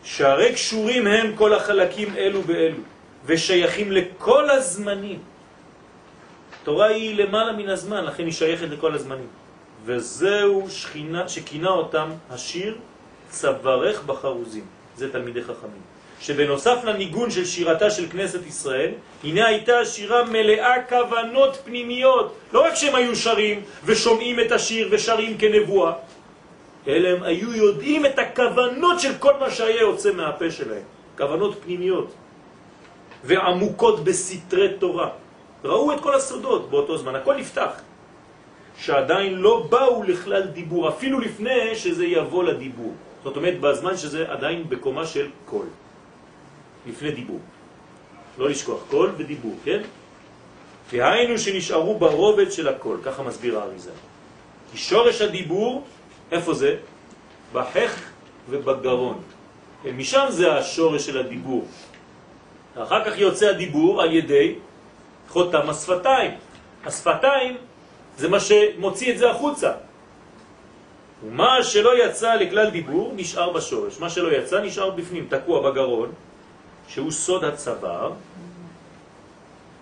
A: שהרי קשורים הם כל החלקים אלו באלו, ושייכים לכל הזמנים. תורה היא למעלה מן הזמן, לכן היא שייכת לכל הזמנים. וזהו שכינה, שכינה אותם השיר צווארך בחרוזים. זה תלמידי חכמים. שבנוסף לניגון של שירתה של כנסת ישראל, הנה הייתה שירה מלאה כוונות פנימיות. לא רק שהם היו שרים ושומעים את השיר ושרים כנבואה, אלא הם היו יודעים את הכוונות של כל מה שהיה יוצא מהפה שלהם. כוונות פנימיות ועמוקות בסתרי תורה. ראו את כל הסודות באותו זמן, הכל נפתח. שעדיין לא באו לכלל דיבור, אפילו לפני שזה יבוא לדיבור. זאת אומרת, בזמן שזה עדיין בקומה של קול. לפני דיבור. לא לשכוח, קול ודיבור, כן? והיינו שנשארו ברובד של הקול, ככה מסביר האריזה. כי שורש הדיבור איפה זה? בחך ובגרון. כן, משם זה השורש של הדיבור. אחר כך יוצא הדיבור על ידי חותם השפתיים. השפתיים זה מה שמוציא את זה החוצה. ומה שלא יצא לכלל דיבור נשאר בשורש. מה שלא יצא נשאר בפנים, תקוע בגרון, שהוא סוד הצוואר,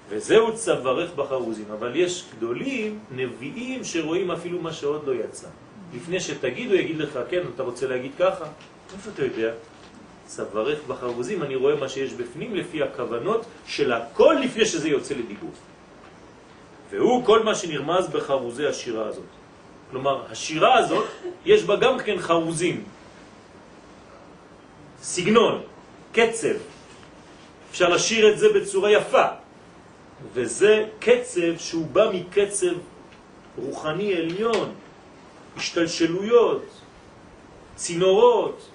A: וזהו צווארך בחרוזים. אבל יש גדולים, נביאים, שרואים אפילו מה שעוד לא יצא. לפני שתגיד, הוא יגיד לך, כן, אתה רוצה להגיד ככה? איפה אתה יודע? צווארך בחרוזים, אני רואה מה שיש בפנים לפי הכוונות של הכל לפני שזה יוצא לדיבור. והוא כל מה שנרמז בחרוזי השירה הזאת. כלומר, השירה הזאת, יש בה גם כן חרוזים. סגנון, קצב. אפשר לשיר את זה בצורה יפה. וזה קצב שהוא בא מקצב רוחני עליון, השתלשלויות, צינורות.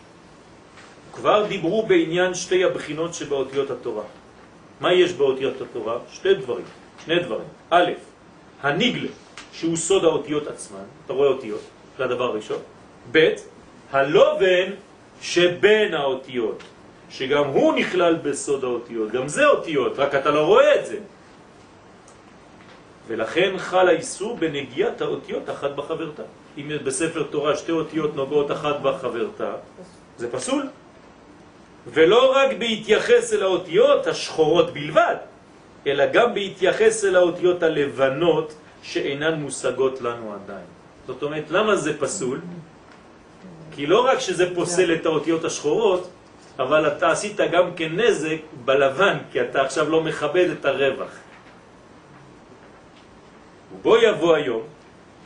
A: כבר דיברו בעניין שתי הבחינות שבאותיות התורה. מה יש באותיות התורה? שתי דברים, שני דברים. א', הניגלה, שהוא סוד האותיות עצמן, אתה רואה אותיות, זה הדבר הראשון. ב', הלובן שבין האותיות, שגם הוא נכלל בסוד האותיות, גם זה אותיות, רק אתה לא רואה את זה. ולכן חל האיסור בנגיעת האותיות אחת בחברתה. אם בספר תורה שתי אותיות נוגעות אחת בחברתה, זה פסול. ולא רק בהתייחס אל האותיות השחורות בלבד, אלא גם בהתייחס אל האותיות הלבנות שאינן מושגות לנו עדיין. זאת אומרת, למה זה פסול? כי לא רק שזה פוסל את האותיות השחורות, אבל אתה עשית גם כנזק בלבן, כי אתה עכשיו לא מכבד את הרווח. ובו יבוא היום,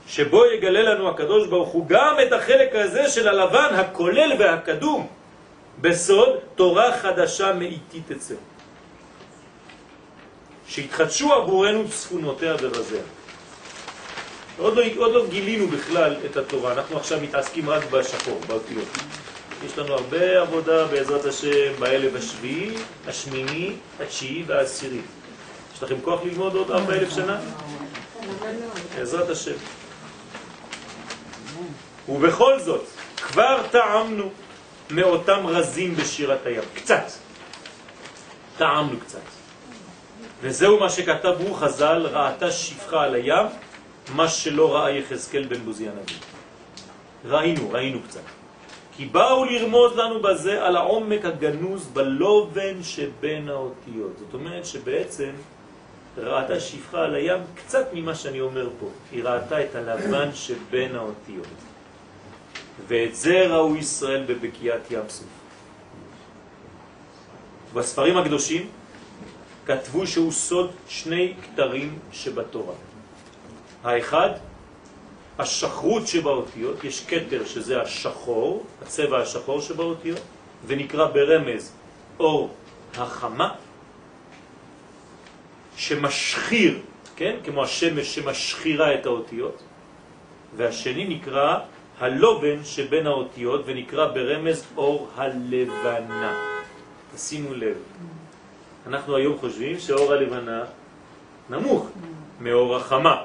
A: שבו יגלה לנו הקדוש ברוך הוא גם את החלק הזה של הלבן הכולל והקדום בסוד תורה חדשה מאיטית אצל. שהתחדשו עבורנו צפונותיה ורזיה. עוד לא, עוד לא גילינו בכלל את התורה, אנחנו עכשיו מתעסקים רק בשחור, באותיות. יש לנו הרבה עבודה בעזרת השם באלף השביעי, השמיני, התשיעי והעשירי. יש לכם כוח ללמוד עוד ארבע אלף שנה? בעזרת השם. ובכל זאת, כבר טעמנו מאותם רזים בשירת הים. קצת. טעמנו קצת. וזהו מה שכתב הוא חז"ל, ראתה שפחה על הים, מה שלא ראה יחזקאל בן בוזי הנביא. ראינו, ראינו קצת. כי באו לרמוז לנו בזה על העומק הגנוז בלובן שבין האותיות. זאת אומרת שבעצם ראתה שפחה על הים קצת ממה שאני אומר פה. היא ראתה את הלבן שבין האותיות. ואת זה ראו ישראל בבקיעת ים סוף. בספרים הקדושים כתבו שהוא סוד שני כתרים שבתורה. האחד, השחרות שבאותיות, יש כתר שזה השחור, הצבע השחור שבאותיות, ונקרא ברמז אור החמה, שמשחיר, כן? כמו השמש שמשחירה את האותיות, והשני נקרא הלובן שבין האותיות ונקרא ברמז אור הלבנה. תשימו לב, אנחנו היום חושבים שאור הלבנה נמוך מאור החמה,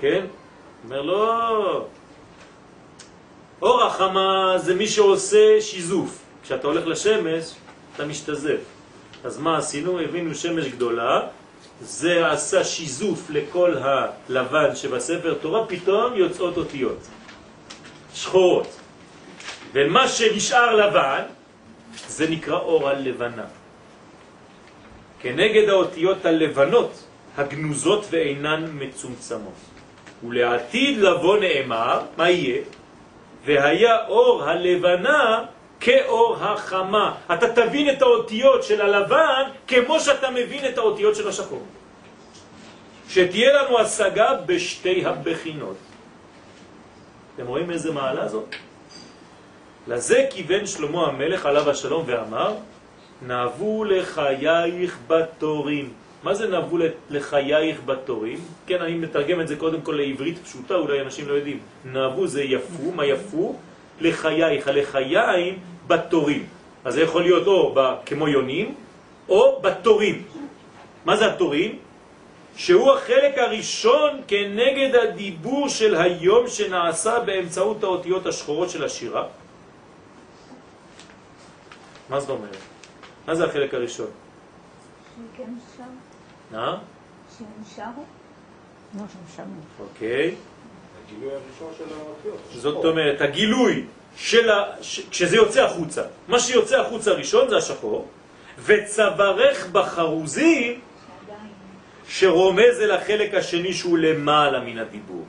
A: כן? אומר לא, אור החמה זה מי שעושה שיזוף. כשאתה הולך לשמש, אתה משתזף. אז מה עשינו? הבינו שמש גדולה, זה עשה שיזוף לכל הלבן שבספר תורה, פתאום יוצאות אותיות. שחורות. ומה שנשאר לבן, זה נקרא אור הלבנה. כנגד האותיות הלבנות, הגנוזות ואינן מצומצמות. ולעתיד לבוא נאמר, מה יהיה? והיה אור הלבנה כאור החמה. אתה תבין את האותיות של הלבן כמו שאתה מבין את האותיות של השחור. שתהיה לנו השגה בשתי הבחינות. אתם רואים איזה מעלה זאת? לזה כיוון שלמה המלך עליו השלום ואמר, נאבו לחייך בתורים. מה זה נאבו לחייך בתורים? כן, אני מתרגם את זה קודם כל לעברית פשוטה, אולי אנשים לא יודעים. נאבו זה יפו, מה יפו? לחייך, הלחיים בתורים. אז זה יכול להיות או כמו יונים, או בתורים. מה זה התורים? שהוא החלק הראשון כנגד הדיבור של היום שנעשה באמצעות האותיות השחורות של השירה. מה זאת אומרת? מה זה החלק הראשון? אה?
B: שהם שרו.
C: לא, שם שמו.
A: אוקיי.
D: הגילוי הראשון של האותיות.
A: זאת אומרת, הגילוי של ה... ש... כשזה יוצא החוצה, מה שיוצא החוצה ראשון זה השחור, וצווארך בחרוזים. שרומז אל החלק השני שהוא למעלה מן הדיבור.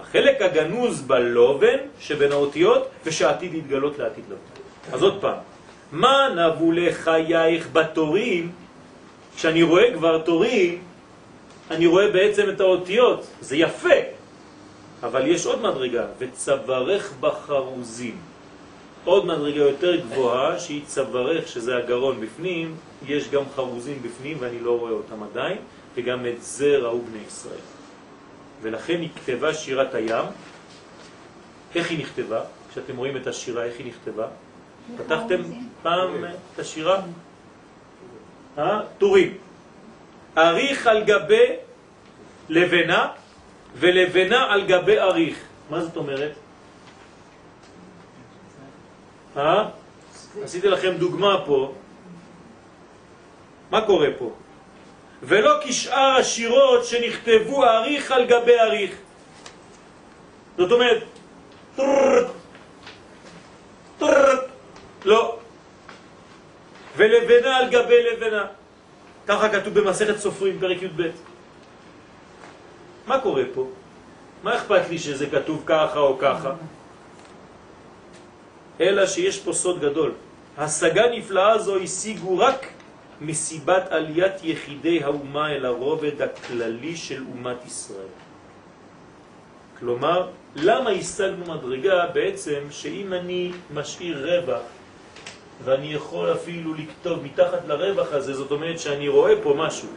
A: החלק הגנוז בלובן שבין האותיות ושעתיד להתגלות לעתיד לבוא. אז עוד פעם, מה נבו לחייך בתורים? כשאני רואה כבר תורים, אני רואה בעצם את האותיות, זה יפה, אבל יש עוד מדרגה, וצווארך בחרוזים. עוד מדרגה יותר גבוהה שהיא צווארך, שזה הגרון בפנים, יש גם חרוזים בפנים ואני לא רואה אותם עדיין, וגם את זה ראו בני ישראל. ולכן נכתבה שירת הים. איך היא נכתבה? כשאתם רואים את השירה, איך היא נכתבה? פתחתם פעם את השירה? אה? טורים. אריך על גבי לבנה ולבנה על גבי אריך. מה זאת אומרת? אה? עשיתי לכם דוגמה פה. מה קורה פה? ולא כשאר השירות שנכתבו אריך על גבי אריך. זאת אומרת, טררט, טררט, לא. ולבנה על גבי לבנה. ככה כתוב במסכת סופרים, פרק י"ב. מה קורה פה? מה אכפת לי שזה כתוב ככה או ככה? אלא שיש פה סוד גדול. השגה נפלאה זו השיגו רק מסיבת עליית יחידי האומה אל הרובד הכללי של אומת ישראל. כלומר, למה השגנו מדרגה בעצם שאם אני משאיר רווח ואני יכול אפילו לכתוב מתחת לרווח הזה, זאת אומרת שאני רואה פה משהו.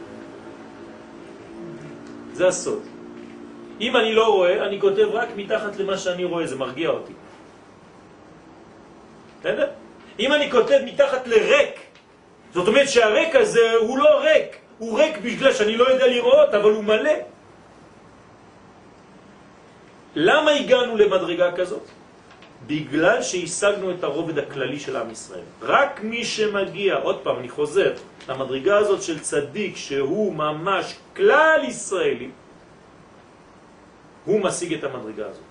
A: זה הסוד. אם אני לא רואה, אני כותב רק מתחת למה שאני רואה, זה מרגיע אותי. בסדר? אם אני כותב מתחת לריק, זאת אומרת שהריק הזה הוא לא ריק, הוא ריק בגלל שאני לא יודע לראות, אבל הוא מלא. למה הגענו למדרגה כזאת? בגלל שהשגנו את הרובד הכללי של עם ישראל. רק מי שמגיע, עוד פעם, אני חוזר, למדרגה הזאת של צדיק שהוא ממש כלל ישראלי, הוא משיג את המדרגה הזאת.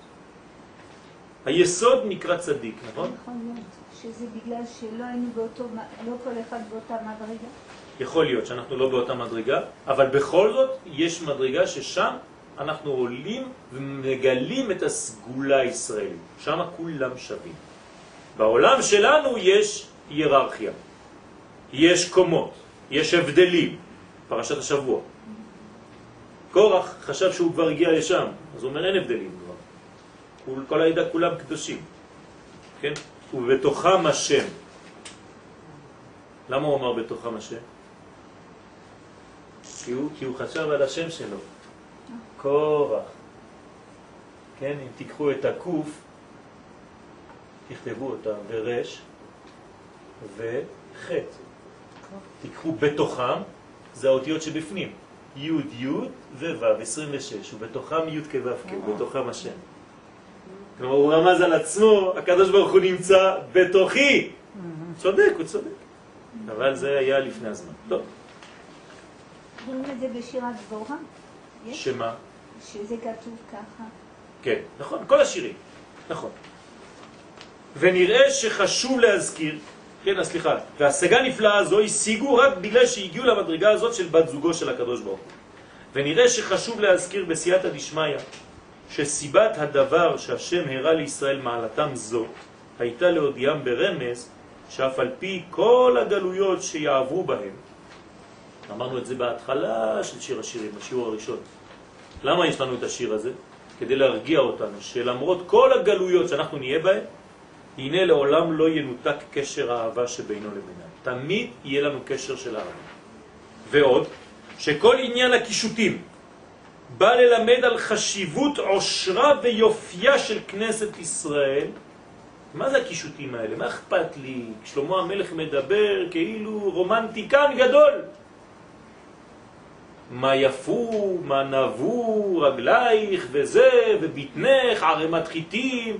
A: היסוד נקרא צדיק, נכון?
B: יכול להיות שזה בגלל שלא היינו באותו, לא כל אחד באותה מדרגה.
A: יכול להיות שאנחנו לא באותה מדרגה, אבל בכל זאת יש מדרגה ששם אנחנו עולים ומגלים את הסגולה הישראלית. שם כולם שווים. בעולם שלנו יש היררכיה, יש קומות, יש הבדלים. פרשת השבוע. קורח חשב שהוא כבר הגיע לשם, אז הוא אומר אין הבדלים כבר. כל, העדה כולם קדושים, כן? ובתוכם השם. למה הוא אמר בתוכם השם? כי הוא, כי הוא חשב על השם שלו. קורח. כן, אם תיקחו את הקוף, תכתבו אותה ברש וחט. תיקחו בתוכם, זה האותיות שבפנים. י' י' וו' 26, ובתוכם י' כו' כ', בתוכם השם. כלומר, הוא רמז על עצמו, הקדוש ברוך הוא נמצא בתוכי. צודק, הוא צודק. אבל זה היה לפני הזמן. טוב,
B: רואים את זה בשירת דבורה?
A: שמה?
B: שזה כתוב ככה.
A: כן, נכון, כל השירים, נכון. ונראה שחשוב להזכיר, כן, סליחה, והשגה נפלאה הזו השיגו רק בגלל שהגיעו למדרגה הזאת של בת זוגו של הקדוש ברוך הוא. ונראה שחשוב להזכיר בסייעתא דשמיא שסיבת הדבר שהשם הראה לישראל מעלתם זו הייתה להודיעם ברמז שאף על פי כל הגלויות שיעברו בהם, אמרנו את זה בהתחלה של שיר השירים, בשיעור הראשון. למה יש לנו את השיר הזה? כדי להרגיע אותנו, שלמרות כל הגלויות שאנחנו נהיה בהן, הנה לעולם לא ינותק קשר האהבה שבינו לבינם. תמיד יהיה לנו קשר של אהבה. ועוד, שכל עניין הקישוטים בא ללמד על חשיבות עושרה ויופייה של כנסת ישראל. מה זה הקישוטים האלה? מה אכפת לי? שלמה המלך מדבר כאילו רומנטיקן גדול. מה יפו, מה נבו רגלייך וזה, ובטנך, ערמת חיטים.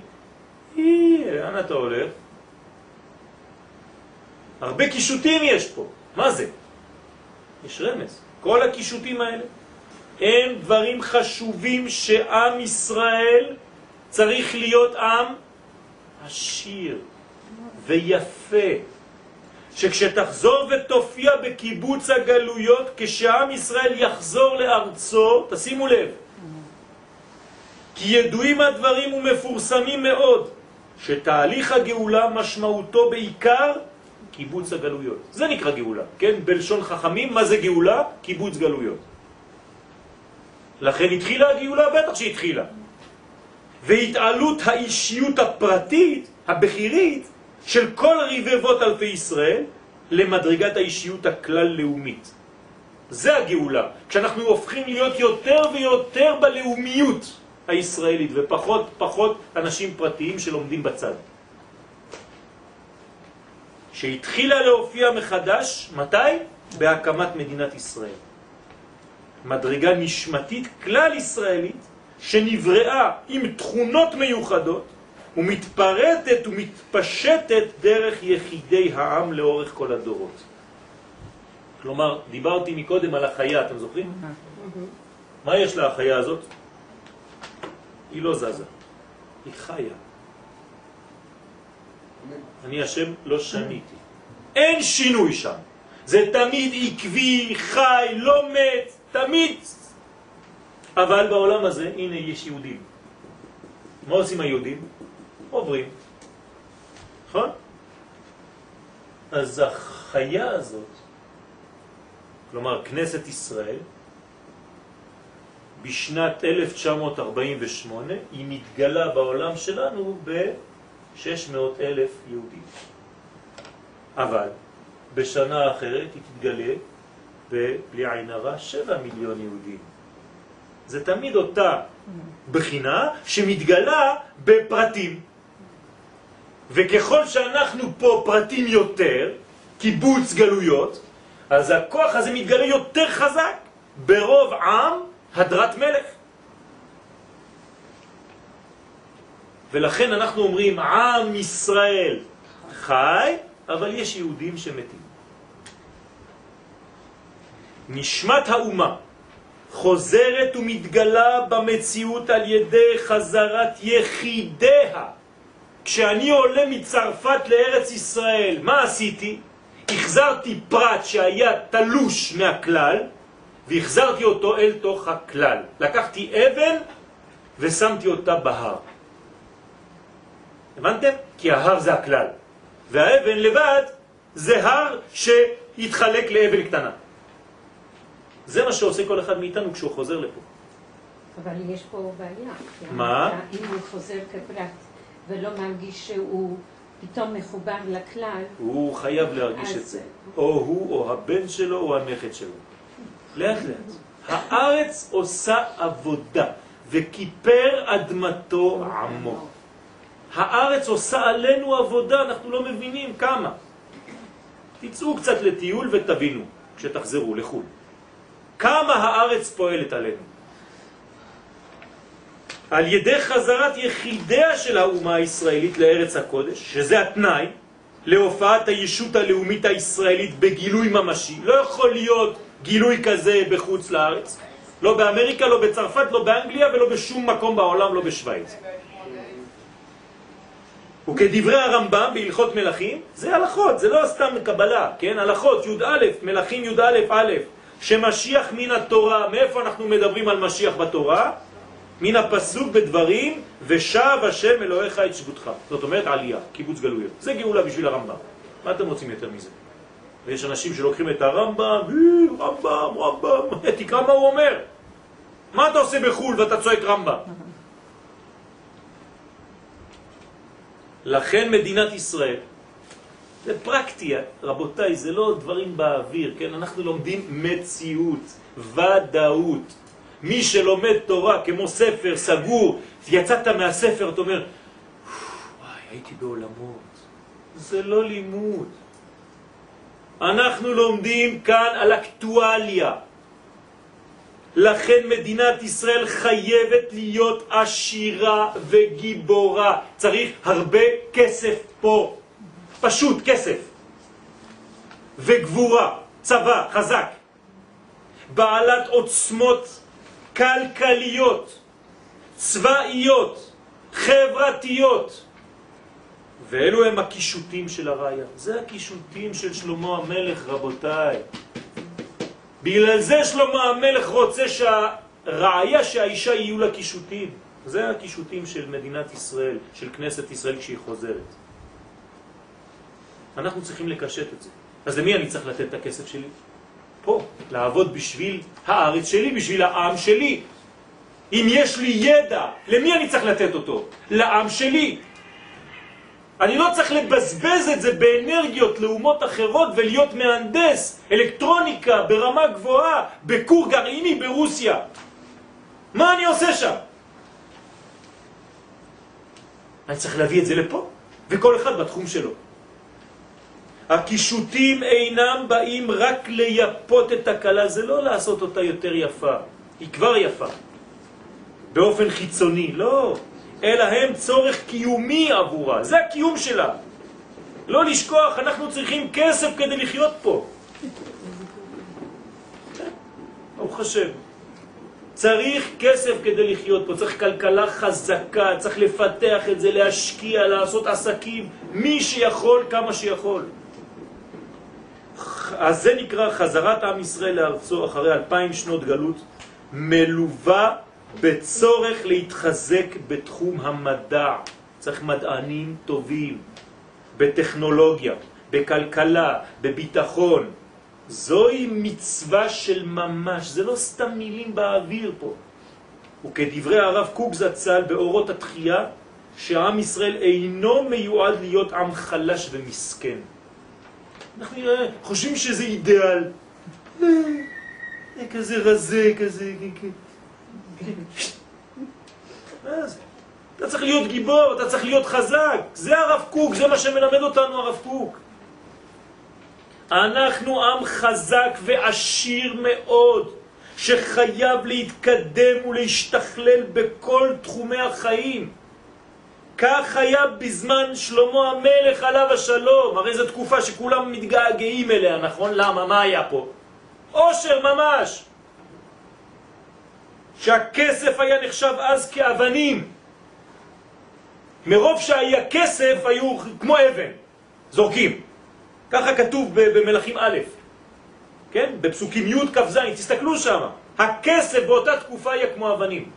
A: אי, לאן אתה הולך? הרבה קישוטים יש פה. מה זה? יש רמז. כל הקישוטים האלה הם דברים חשובים שעם ישראל צריך להיות עם עשיר ויפה. שכשתחזור ותופיע בקיבוץ הגלויות, כשעם ישראל יחזור לארצו, תשימו לב, כי ידועים הדברים ומפורסמים מאוד, שתהליך הגאולה משמעותו בעיקר קיבוץ הגלויות. זה נקרא גאולה, כן? בלשון חכמים, מה זה גאולה? קיבוץ גלויות. לכן התחילה הגאולה, בטח שהתחילה. והתעלות האישיות הפרטית, הבכירית, של כל רבבות אלפי ישראל למדרגת האישיות הכלל-לאומית. זה הגאולה, כשאנחנו הופכים להיות יותר ויותר בלאומיות הישראלית ופחות פחות אנשים פרטיים שלומדים בצד. שהתחילה להופיע מחדש, מתי? בהקמת מדינת ישראל. מדרגה נשמתית כלל ישראלית שנבראה עם תכונות מיוחדות ומתפרטת ומתפשטת דרך יחידי העם לאורך כל הדורות. כלומר, דיברתי מקודם על החיה, אתם זוכרים? מה יש לה החיה הזאת? היא לא זזה, היא חיה. אני השם לא שניתי. אין שינוי שם. זה תמיד עקבי, חי, לא מת, תמיד. אבל בעולם הזה, הנה יש יהודים. מה עושים היהודים? עוברים. נכון? אז החיה הזאת, כלומר כנסת ישראל, בשנת 1948 היא מתגלה בעולם שלנו ב-600 אלף יהודים. אבל בשנה אחרת היא תתגלה בלי עין הרע 7 מיליון יהודים. זה תמיד אותה בחינה שמתגלה בפרטים. וככל שאנחנו פה פרטים יותר, קיבוץ גלויות, אז הכוח הזה מתגלה יותר חזק ברוב עם הדרת מלך. ולכן אנחנו אומרים עם ישראל חי, אבל יש יהודים שמתים. נשמת האומה חוזרת ומתגלה במציאות על ידי חזרת יחידיה. כשאני עולה מצרפת לארץ ישראל, מה עשיתי? החזרתי פרט שהיה תלוש מהכלל, והחזרתי אותו אל תוך הכלל. לקחתי אבן ושמתי אותה בהר. הבנתם? כי ההר זה הכלל. והאבן לבד זה הר שהתחלק לאבן קטנה. זה מה שעושה כל אחד מאיתנו כשהוא חוזר לפה.
C: אבל יש פה בעיה.
A: מה?
C: אם הוא חוזר כפרט ולא מרגיש שהוא פתאום מחובר לכלל,
A: הוא חייב להרגיש
C: אז-
A: את זה. או הוא, או הבן שלו, או הנכד שלו. לאט לאט. הארץ עושה עבודה, וכיפר אדמתו עמו. הארץ עושה עלינו עבודה, אנחנו לא מבינים כמה. תצאו קצת לטיול ותבינו, כשתחזרו לחו"ל. כמה הארץ פועלת עלינו. על ידי חזרת יחידיה של האומה הישראלית לארץ הקודש, שזה התנאי להופעת הישות הלאומית הישראלית בגילוי ממשי. לא יכול להיות גילוי כזה בחוץ לארץ. לא באמריקה, לא בצרפת, לא באנגליה ולא בשום מקום בעולם, לא בשוויץ. וכדברי הרמב"ם בהלכות מלכים, זה הלכות, זה לא סתם קבלה, כן? הלכות י"א, מלכים י"א א', שמשיח מן התורה, מאיפה אנחנו מדברים על משיח בתורה? מן הפסוק בדברים, ושב השם אלוהיך את שבותך. זאת אומרת עלייה, קיבוץ גלויות. זה גאולה בשביל הרמב"ם. מה אתם רוצים יותר מזה? ויש אנשים שלוקחים את הרמב"ם, "אה, רמב"ם, רמב"ם, תקרא מה הוא אומר. מה אתה עושה בחו"ל ואתה צועק רמב"ם? לכן מדינת ישראל, זה פרקטי, רבותיי, זה לא דברים באוויר, כן? אנחנו לומדים מציאות, ודאות. מי שלומד תורה כמו ספר סגור, יצאת מהספר, אתה אומר, וואי, הייתי בעולמות. זה לא לימוד. אנחנו לומדים כאן על אקטואליה. לכן מדינת ישראל חייבת להיות עשירה וגיבורה. צריך הרבה כסף פה. פשוט כסף. וגבורה, צבא חזק. בעלת עוצמות כלכליות, צבאיות, חברתיות. ואלו הם הקישוטים של הראיה. זה הקישוטים של שלמה המלך, רבותיי. בגלל זה שלמה המלך רוצה שהראיה שהאישה יהיו לה קישוטים. זה הקישוטים של מדינת ישראל, של כנסת ישראל כשהיא חוזרת. אנחנו צריכים לקשט את זה. אז למי אני צריך לתת את הכסף שלי? פה, לעבוד בשביל הארץ שלי, בשביל העם שלי. אם יש לי ידע, למי אני צריך לתת אותו? לעם שלי. אני לא צריך לבזבז את זה באנרגיות לאומות אחרות ולהיות מהנדס אלקטרוניקה ברמה גבוהה בקור גרעיני ברוסיה. מה אני עושה שם? אני צריך להביא את זה לפה, וכל אחד בתחום שלו. הקישוטים אינם באים רק לייפות את הכלה, זה לא לעשות אותה יותר יפה, היא כבר יפה, באופן חיצוני, לא, אלא הם צורך קיומי עבורה, זה הקיום שלה. לא לשכוח, אנחנו צריכים כסף כדי לחיות פה. ברוך השם. צריך כסף כדי לחיות פה, צריך כלכלה חזקה, צריך לפתח את זה, להשקיע, לעשות עסקים, מי שיכול, כמה שיכול. אז זה נקרא חזרת עם ישראל לארצו אחרי אלפיים שנות גלות, מלווה בצורך להתחזק בתחום המדע. צריך מדענים טובים, בטכנולוגיה, בכלכלה, בביטחון. זוהי מצווה של ממש, זה לא סתם מילים באוויר פה. וכדברי הרב קוק זצ"ל באורות התחייה, שעם ישראל אינו מיועד להיות עם חלש ומסכן. אנחנו חושבים שזה אידאל. כזה רזה, כזה... מה זה? אתה צריך להיות גיבור, אתה צריך להיות חזק. זה הרב קוק, זה מה שמלמד אותנו הרב קוק. אנחנו עם חזק ועשיר מאוד, שחייב להתקדם ולהשתכלל בכל תחומי החיים. כך היה בזמן שלמה המלך עליו השלום, הרי זו תקופה שכולם מתגעגעים אליה, נכון? למה? מה היה פה? עושר ממש. שהכסף היה נחשב אז כאבנים. מרוב שהיה כסף היו כמו אבן, זורקים. ככה כתוב במלאכים א', כן? בפסוקים י' כ' ז', תסתכלו שם. הכסף באותה תקופה היה כמו אבנים.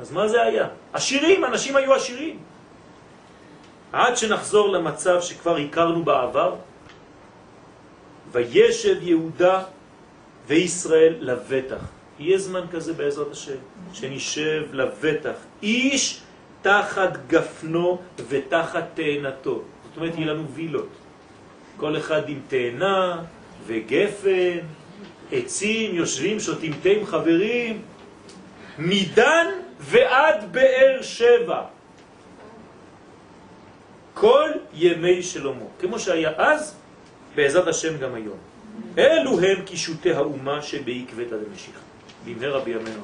A: אז מה זה היה? עשירים, אנשים היו עשירים. עד שנחזור למצב שכבר הכרנו בעבר, וישב יהודה וישראל לבטח. יהיה זמן כזה בעזרת השם, שנשב לבטח. איש תחת גפנו ותחת תאנתו. זאת אומרת, יהיה לנו וילות. כל אחד עם תאנה וגפן, עצים, יושבים, שותים תה עם חברים, מדן ועד באר שבע. כל ימי שלמה, כמו שהיה אז, בעזרת השם גם היום. אלו הם קישוטי האומה שבעקבתא דמשיחא. במהרה בימינו.